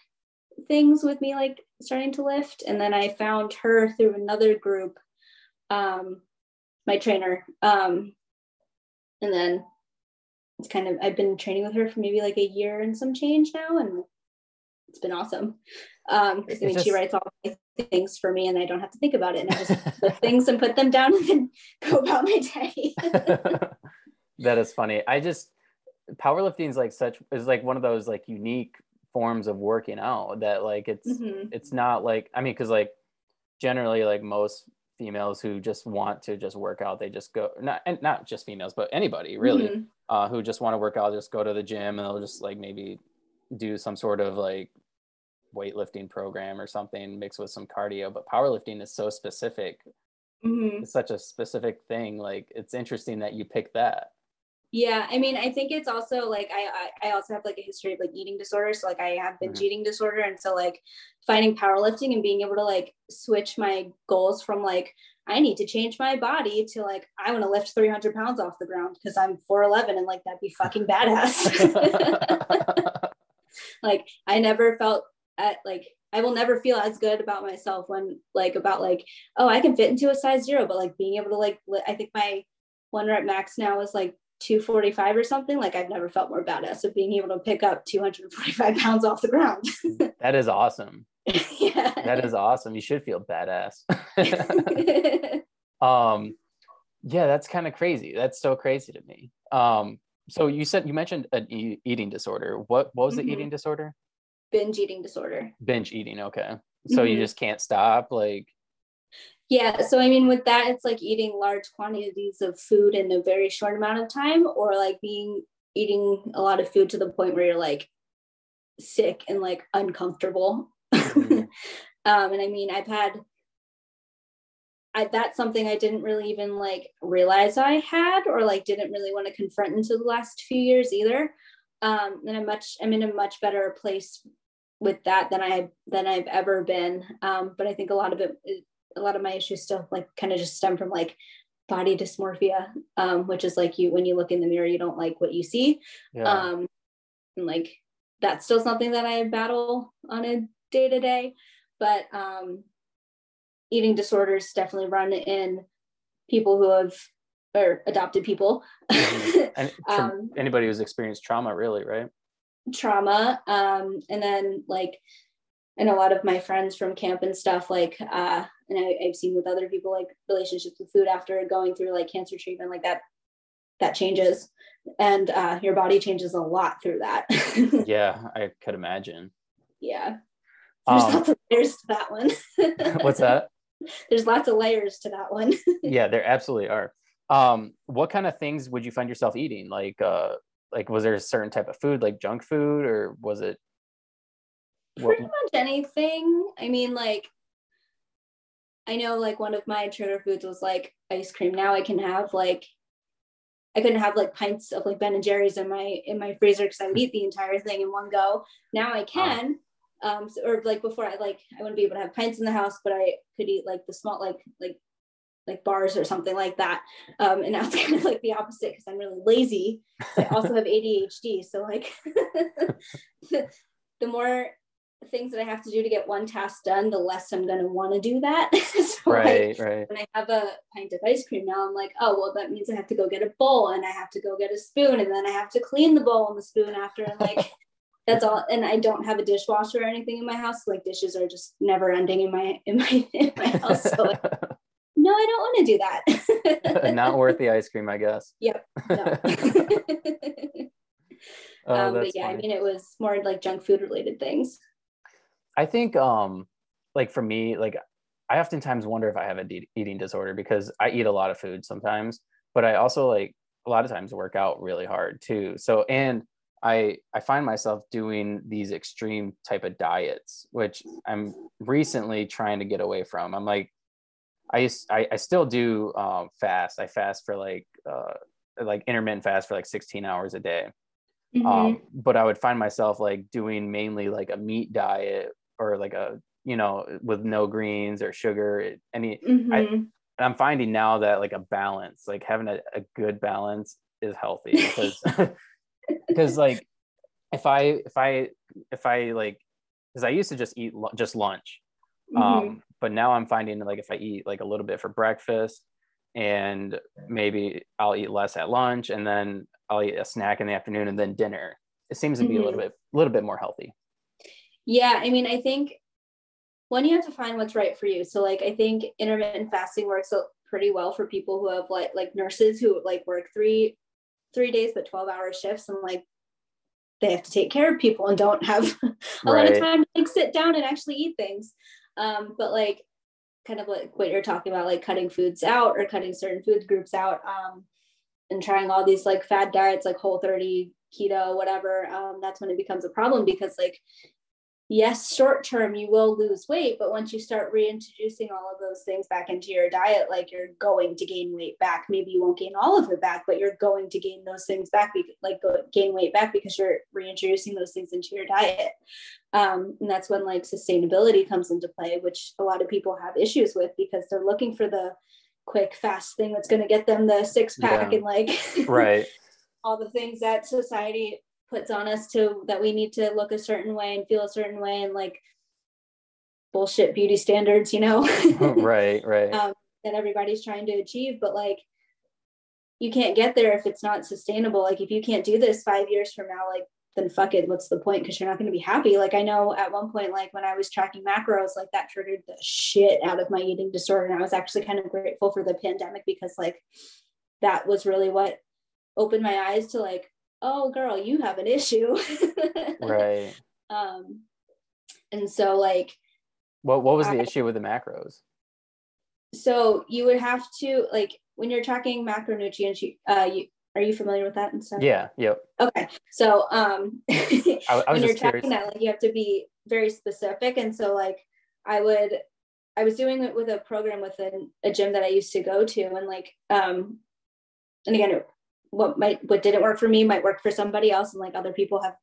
things with me like starting to lift. And then i found her through another group um my trainer um and then it's kind of i've been training with her for maybe like a year and some change now and it's been awesome um i mean she writes all my things for me and i don't have to think about it and i just put things and put them down and then go about my day that is funny. I just powerlifting is like such is like one of those like unique forms of working out that like it's Mhm. it's not like I mean because like generally like most females who just want to just work out they just go not and not just females but anybody really Mhm. uh, who just want to work out just go to the gym and they'll just like maybe do some sort of like weightlifting program or something mixed with some cardio but powerlifting is so specific Mhm. it's such a specific thing like it's interesting that you pick that Yeah, I mean, I think it's also like I I, also have like a history of like eating disorders. So, like I have binge Mhm. eating disorder, and so like finding powerlifting and being able to like switch my goals from like I need to change my body to like I want to lift 300 pounds off the ground because I'm 4'11 and like that'd be fucking badass. like I never felt at like I will never feel as good about myself when like about like oh I can fit into a size zero, but like being able to like li- I think my one rep max now is like 245 or something. Like I've never felt more badass of being able to pick up 245 pounds off the ground. that is awesome yeah. that is awesome you should feel badass um yeah that's kind of crazy that's so crazy to me um so you said you mentioned an e- eating disorder what what was the Mhm. eating disorder Binge eating disorder. binge eating okay so you Mhm. just can't stop like Yeah. So I mean, with that, it's like eating large quantities of food in a very short amount of time, or like being eating a lot of food to the point where you're like sick and like uncomfortable. Mhm. um, and I mean, I've had I, that's something I didn't really even like realize I had, or like didn't really want to confront until the last few years either. Um, and I'm much, I'm in a much better place with that than I than I've ever been. Um, but I think a lot of it, a lot of my issues still like kind of just stem from like body dysmorphia, um, which is like you when you look in the mirror, you don't like what you see. yeah Um, and like that's still something that I battle on a day to day. But um, eating disorders definitely run in people who have or adopted people. Mhm. and um, anybody who's experienced trauma really right trauma um and then like and a lot of my friends from camp and stuff like uh and I, i've seen with other people like relationships with food after going through like cancer treatment like that that changes and uh your body changes a lot through that yeah i could imagine yeah there's Um, lots of layers to that one what's that there's lots of layers to that one. yeah, there absolutely are. Um, what kind of things would you find yourself eating? Like, uh, like was there a certain type of food, like junk food, or was it? Pretty what? much anything. I mean, like, I know like one of my trigger foods was like ice cream. Now I can have like I couldn't have like pints of like Ben and Jerry's in my in my freezer because I would eat the entire thing in one go. Now I can. Um, so, or like before I like I wouldn't be able to have pints in the house, but I could eat like the small like like like bars or something like that. Um, and now it's kind of like the opposite because I'm really lazy. I also have ADHD. So like the, the more things that I have to do to get one task done, the less I'm going to want to do that. so right, like, right. When I have a pint of ice cream now, I'm like, oh, well, that means I have to go get a bowl and I have to go get a spoon and then I have to clean the bowl and the spoon after. And like, that's all. And I don't have a dishwasher or anything in my house. Like dishes are just never ending in my, in my, in my house. So like, no, I don't want to do that. Not worth the ice cream, I guess. Yep. No. oh, um, but yeah, funny. I mean, it was more like junk food related things. I think um like for me, like I oftentimes wonder if I have a de- eating disorder because I eat a lot of food sometimes, but I also like a lot of times work out really hard too. So and I I find myself doing these extreme type of diets, which I'm recently trying to get away from. I'm like, I used, I, I still do um, fast. I fast for like uh, like intermittent fast for like 16 hours a day. Mm-hmm. Um, but I would find myself like doing mainly like a meat diet or like a you know with no greens or sugar any mm-hmm. I, i'm finding now that like a balance like having a, a good balance is healthy because because like if i if i if i like because i used to just eat just lunch mm-hmm. um but now i'm finding like if i eat like a little bit for breakfast and maybe i'll eat less at lunch and then i'll eat a snack in the afternoon and then dinner it seems to be mm-hmm. a little bit a little bit more healthy yeah, I mean, I think one, you have to find what's right for you. So, like, I think intermittent fasting works pretty well for people who have like like nurses who like work three three days but 12 hour shifts and like they have to take care of people and don't have a right. lot of time to like sit down and actually eat things um but like kind of like what you're talking about like cutting foods out or cutting certain food groups out um and trying all these like fad diets like whole 30 keto whatever um that's when it becomes a problem because like yes, short term you will lose weight, but once you start reintroducing all of those things back into your diet, like you're going to gain weight back. Maybe you won't gain all of it back, but you're going to gain those things back, like gain weight back because you're reintroducing those things into your diet. Um, and that's when like sustainability comes into play, which a lot of people have issues with because they're looking for the quick, fast thing that's going to get them the six pack yeah. and like right all the things that society puts on us to that we need to look a certain way and feel a certain way and like bullshit beauty standards, you know? right, right. Um, that everybody's trying to achieve, but like you can't get there if it's not sustainable. Like if you can't do this five years from now, like then fuck it, what's the point? Because you're not going to be happy. Like I know at one point, like when I was tracking macros, like that triggered the shit out of my eating disorder. And I was actually kind of grateful for the pandemic because like that was really what opened my eyes to like oh girl you have an issue. Right. Um and so like what what was the I, issue with the macros? So you would have to like when you're tracking macronutrients you uh you are you familiar with that and stuff? Yeah yep. Okay so um I, I when you're tracking that like you have to be very specific. And so like i would i was doing it with a program within a gym that i used to go to. And like um and again what might what didn't work for me might work for somebody else and like other people have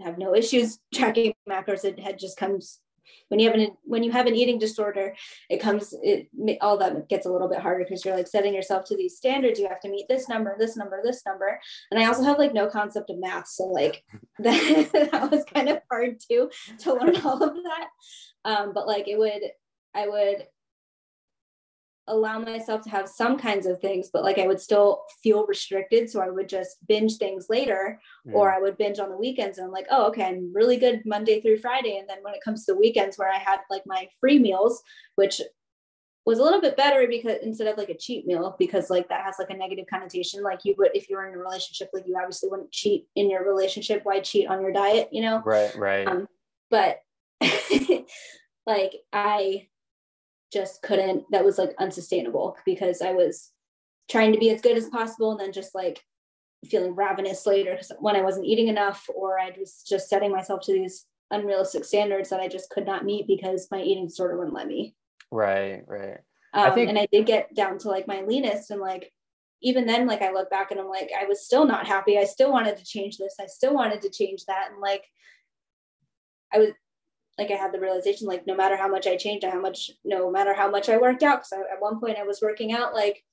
have no issues tracking macros. It had just comes when you have an when you have an eating disorder it comes it all that gets a little bit harder because you're like setting yourself to these standards. You have to meet this number this number this number. And i also have like no concept of math so like that, that was kind of hard too to learn all of that. Um, but like it would i would allow myself to have some kinds of things, but like I would still feel restricted. So I would just binge things later, yeah. or I would binge on the weekends. And I'm like, oh, okay, I'm really good Monday through Friday. And then when it comes to the weekends where I had like my free meals, which was a little bit better because instead of like a cheat meal, because like that has like a negative connotation. Like you would, if you were in a relationship, like you obviously wouldn't cheat in your relationship. Why cheat on your diet, you know? Right, right. Um, but like I just couldn't that was like unsustainable because i was trying to be as good as possible and then just like feeling ravenous later when i wasn't eating enough or i was just setting myself to these unrealistic standards that i just could not meet because my eating disorder wouldn't let me. Right right. Um, I think- and i did get down to like my leanest and like even then like i look back and i'm like i was still not happy. I still wanted to change this. I still wanted to change that. And like i was like I had the realization like no matter how much I changed, how much no matter how much I worked out, because at one point I was working out like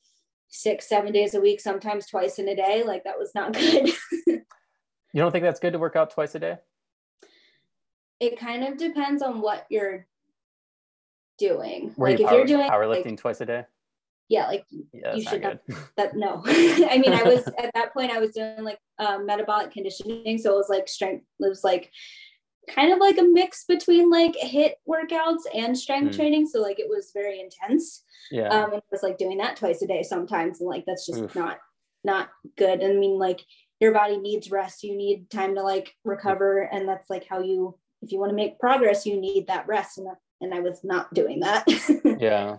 six, seven days a week, sometimes twice in a day. Like that was not good. you don't think that's good to work out twice a day? It kind of depends on what you're doing. Were like you if power, you're doing powerlifting like, twice a day? Yeah, like yeah, you should not, that no. I mean, I was at that point I was doing like um, metabolic conditioning, so it was like strength. It was like kind of like a mix between like HIIT workouts and strength mm. training. So like it was very intense. Yeah. Um, and it was like doing that twice a day sometimes, and like that's just Oof. not not good. I mean, like your body needs rest. You need time to like recover, and that's like how you, if you want to make progress, you need that rest. And that, and I was not doing that. yeah.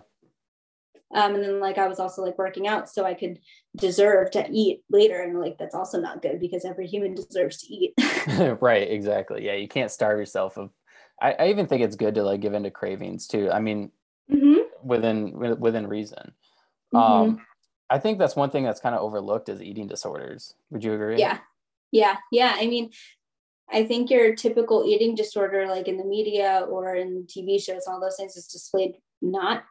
Um, and then like I was also like working out so I could deserve to eat later. And like that's also not good because every human deserves to eat. right, exactly. Yeah, you can't starve yourself of I, I, even think it's good to like give into cravings too. I mean mm-hmm. within within reason. Mm-hmm. Um I think that's one thing that's kind of overlooked is eating disorders. Would you agree? Yeah. Yeah. Yeah. I mean, I think your typical eating disorder, like in the media or in TV shows, all those things, is displayed not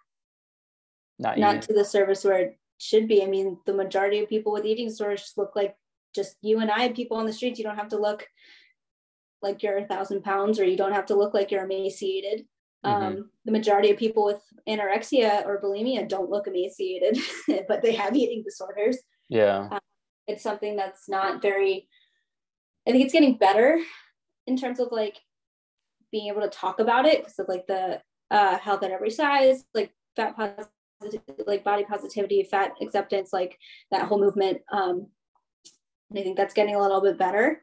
not, not to the service where it should be. I mean, the majority of people with eating disorders look like just you and I, people on the streets. You don't have to look like you're a thousand pounds, or you don't have to look like you're emaciated. Mm-hmm. Um, the majority of people with anorexia or bulimia don't look emaciated, but they have eating disorders. Yeah, um, it's something that's not very. I think it's getting better in terms of like being able to talk about it because of like the uh, health at every size, like fat like body positivity, fat acceptance, like that whole movement. Um, and I think that's getting a little bit better.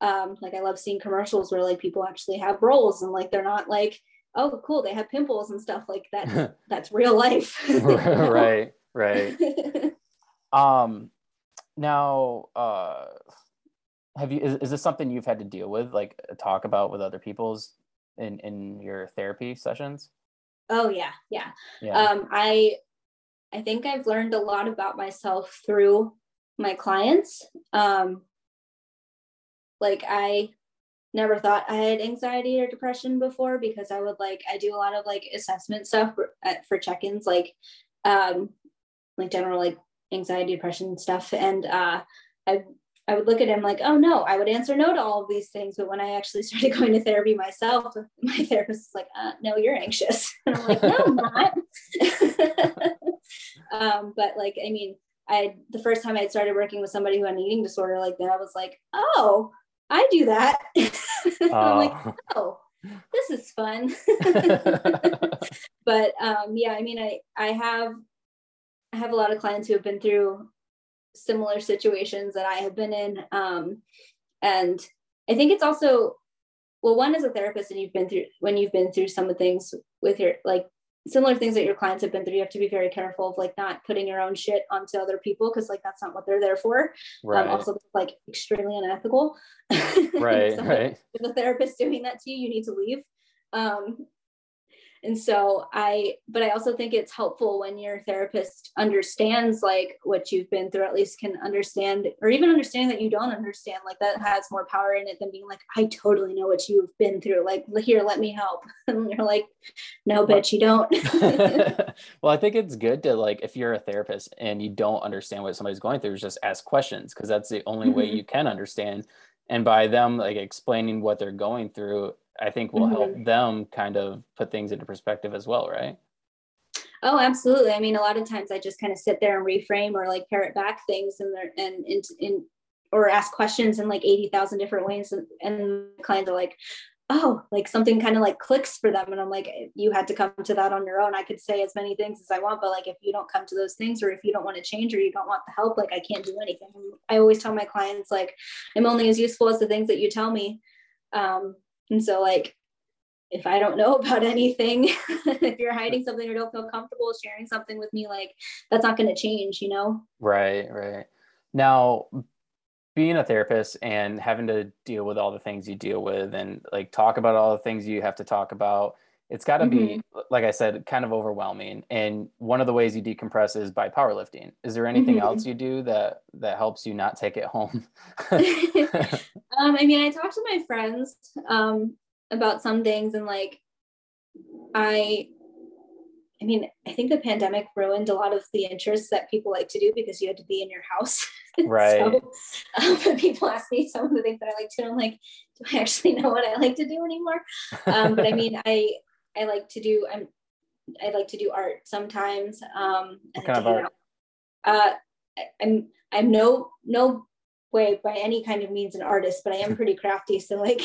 Um, like I love seeing commercials where like people actually have rolls and like they're not like, oh, cool, they have pimples and stuff like that. that's real life. right, right. um, now, uh, have you is, is this something you've had to deal with, like talk about with other people's in in your therapy sessions? Oh yeah, yeah. yeah. Um, I I think I've learned a lot about myself through my clients. Um, like I never thought I had anxiety or depression before because I would like I do a lot of like assessment stuff for, for check-ins, like um, like general like anxiety, depression stuff, and uh, I I would look at him like, oh no, I would answer no to all of these things. But when I actually started going to therapy myself, my therapist was like, uh, no, you're anxious. And I'm like, no, I'm not. um, but like, I mean, I the first time I started working with somebody who had an eating disorder like that, I was like, oh, I do that. I'm like, oh, this is fun. but um, yeah, I mean, I I have I have a lot of clients who have been through similar situations that I have been in. Um, and I think it's also, well, one as a therapist and you've been through, when you've been through some of the things with your, like similar things that your clients have been through, you have to be very careful of like not putting your own shit onto other people. Cause like, that's not what they're there for. Um, right. Um, also like extremely unethical. Right. so, right. If the therapist doing that to you, you need to leave. Um, and so i but i also think it's helpful when your therapist understands like what you've been through at least can understand or even understand that you don't understand like that has more power in it than being like i totally know what you've been through. Like here let me help. And you're like no bitch you don't. Well i think it's good to like if you're a therapist and you don't understand what somebody's going through just ask questions because that's the only way mm-hmm. you can understand. And by them like explaining what they're going through I think will mm-hmm. help them kind of put things into perspective as well, right? Oh, absolutely. I mean, a lot of times I just kind of sit there and reframe or like parrot back things and and in, in or ask questions in like 80,000 different ways. And, and clients are like, oh, like something kind of like clicks for them. And I'm like, you had to come to that on your own. I could say as many things as I want, but like if you don't come to those things or if you don't want to change or you don't want the help, like I can't do anything. I always tell my clients, like, I'm only as useful as the things that you tell me. Um, and so like if I don't know about anything, if you're hiding something or don't feel comfortable sharing something with me, like that's not going to change, you know? Right, right. Now, being a therapist and having to deal with all the things you deal with and like talk about all the things you have to talk about, it's got to mm-hmm. be, like I said, kind of overwhelming. And one of the ways you decompress is by powerlifting. Is there anything mm-hmm. else you do that that helps you not take it home? um, I mean, I talk to my friends um, about some things and like I I mean, I think the pandemic ruined a lot of the interests that people like to do because you had to be in your house. Right. so, um, when people ask me some of the things that I like to do, I'm like, do I actually know what I like to do anymore? Um, but I mean, I I like to do I'm I like to do art sometimes. Um, what kind of art? Uh, I'm I'm no no way by any kind of means an artist, but I am pretty crafty. So like,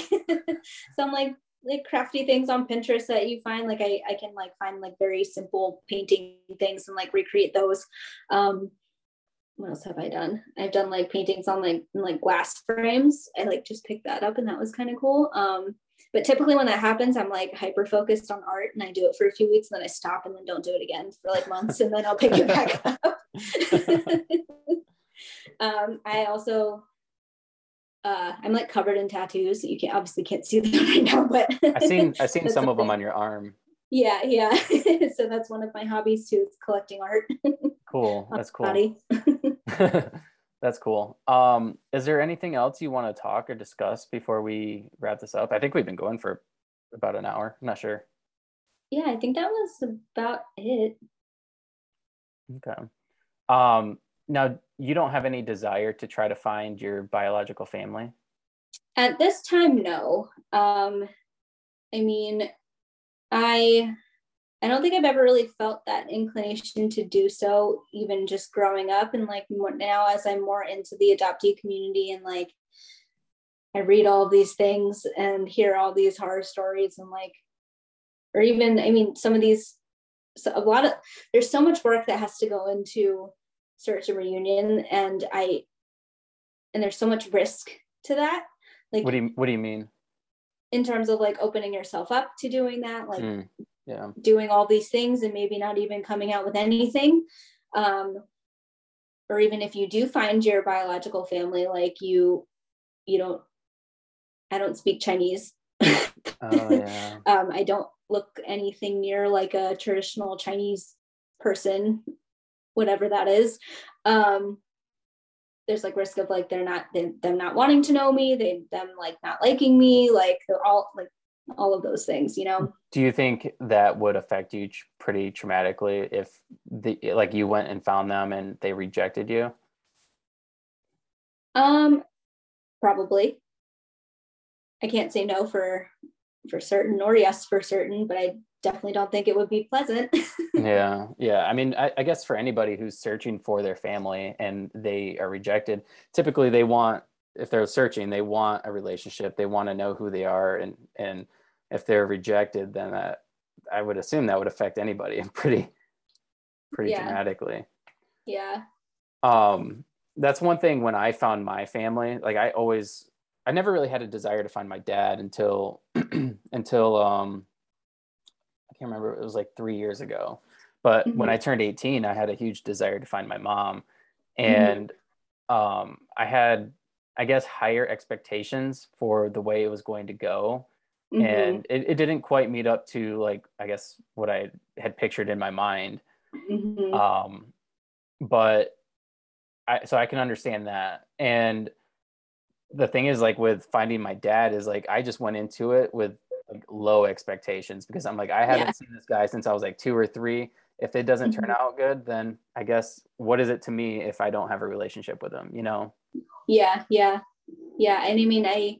some like like crafty things on Pinterest that you find. Like I, I can like find like very simple painting things and like recreate those. Um, what else have I done? I've done like paintings on like like glass frames. I like just picked that up and that was kind of cool. Um, but typically when that happens, I'm like hyper focused on art and I do it for a few weeks and then I stop and then don't do it again for like months and then I'll pick it back up. um, I also uh, I'm like covered in tattoos. You can obviously can't see them right now, but I've seen I've seen some of them on your arm. Yeah, yeah. so that's one of my hobbies too. It's collecting art. Cool. That's cool. That's cool. Um, is there anything else you want to talk or discuss before we wrap this up? I think we've been going for about an hour. I'm not sure. Yeah, I think that was about it. Okay. Um, now you don't have any desire to try to find your biological family at this time no um i mean i i don't think i've ever really felt that inclination to do so even just growing up and like more, now as i'm more into the adoptee community and like i read all these things and hear all these horror stories and like or even i mean some of these so a lot of there's so much work that has to go into search and reunion and i and there's so much risk to that like what do you what do you mean? In terms of like opening yourself up to doing that like mm, yeah. doing all these things and maybe not even coming out with anything. Um or even if you do find your biological family like you you don't i don't speak chinese. Oh, yeah. um i don't look anything near like a traditional chinese person whatever that is. Um there's like risk of like they're not they, them not wanting to know me they them like not liking me like they're all like all of those things you know do you think that would affect you pretty traumatically if the like you went and found them and they rejected you um probably i can't say no for for certain or yes for certain but i definitely don't think it would be pleasant. yeah, yeah. I mean, I, I, guess for anybody who's searching for their family and they are rejected, typically they want, if they're searching, they want a relationship. They want to know who they are, and and if they're rejected, then that I would assume that would affect anybody pretty, pretty yeah. dramatically. Yeah. Um, that's one thing when I found my family. Like I always, I never really had a desire to find my dad until until um I can't remember it was like three years ago but mm-hmm. when i turned 18 i had a huge desire to find my mom mm-hmm. and mm-hmm. um, i had i guess higher expectations for the way it was going to go mm-hmm. and it, it, didn't quite meet up to like i guess what i had pictured in my mind mm-hmm. um, but i so i can understand that and the thing is like with finding my dad is like i just went into it with like low expectations because I'm like, I haven't yeah. seen this guy since I was like two or three. If it doesn't mm-hmm. turn out good, then I guess what is it to me if I don't have a relationship with him, you know? Yeah, yeah. Yeah. And I mean, I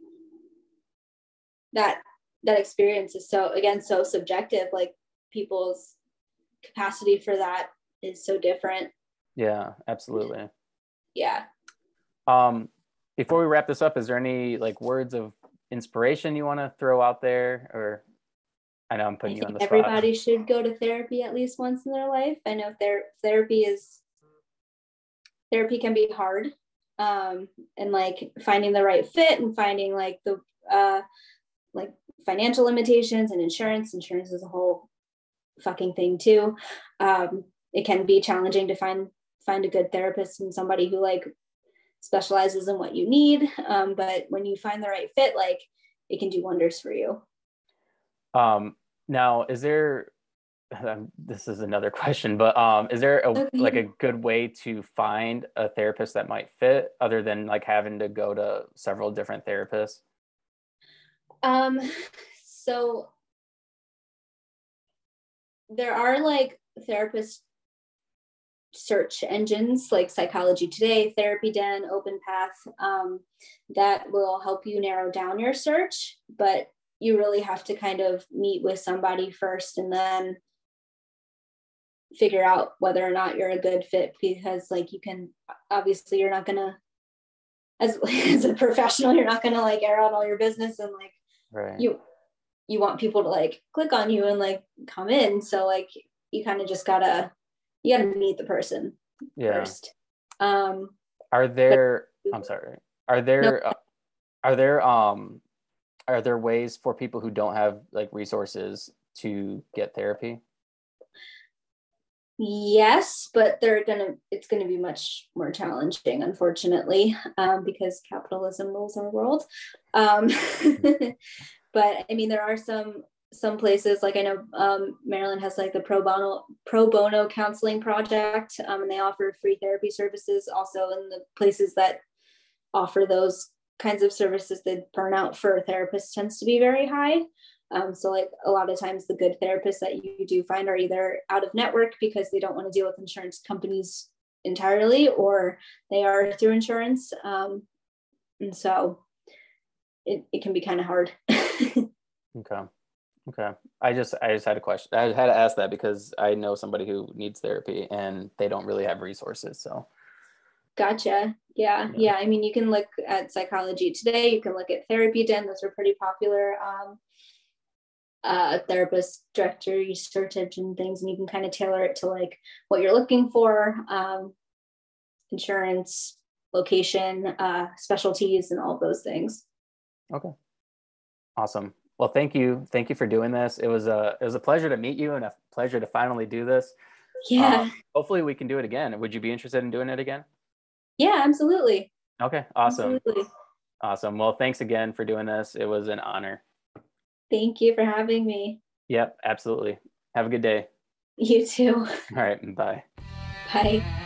that that experience is so again so subjective. Like people's capacity for that is so different. Yeah, absolutely. Yeah. Um before we wrap this up, is there any like words of inspiration you want to throw out there or I know I'm putting you on the spot. Everybody should go to therapy at least once in their life. I know ther- therapy is therapy can be hard. Um, and like finding the right fit and finding like the uh, like financial limitations and insurance. Insurance is a whole fucking thing too. Um, it can be challenging to find find a good therapist and somebody who like specializes in what you need. Um, but when you find the right fit, like it can do wonders for you. Um, now, is there? Um, this is another question, but um, is there a, okay. like a good way to find a therapist that might fit, other than like having to go to several different therapists? Um, so there are like therapist search engines like Psychology Today, Therapy Den, OpenPath um, that will help you narrow down your search. But you really have to kind of meet with somebody first and then figure out whether or not you're a good fit because like you can obviously you're not gonna as as a professional you're not gonna like air out all your business and like right. you you want people to like click on you and like come in so like you kind of just gotta you gotta meet the person yeah. first um are there but, i'm sorry are there no. uh, are there um are there ways for people who don't have like resources to get therapy yes but they're gonna it's gonna be much more challenging unfortunately um, because capitalism rules our world. Um, but i mean there are some some places like i know um, maryland has like the pro bono pro bono counseling project um, and they offer free therapy services also in the places that offer those kinds of services. The burnout for therapists tends to be very high um, so like a lot of times the good therapists that you do find are either out of network because they don't want to deal with insurance companies entirely or they are through insurance um, and so it, it can be kind of hard okay Okay. I just I just had a question. I had to ask that because I know somebody who needs therapy and they don't really have resources. So Gotcha. Yeah. Yeah. I mean, you can look at psychology today. You can look at therapy den. Those are pretty popular um, uh, therapist directory search engine things, and you can kind of tailor it to like what you're looking for, um, insurance, location, uh, specialties, and all those things. Okay. Awesome. Well, thank you. Thank you for doing this. It was a it was a pleasure to meet you and a pleasure to finally do this. Yeah. Um, hopefully we can do it again. Would you be interested in doing it again? Yeah, absolutely. Okay, awesome. Absolutely. Awesome. Well, thanks again for doing this. It was an honor. Thank you for having me. Yep, absolutely. Have a good day. You too. All right, bye. Bye.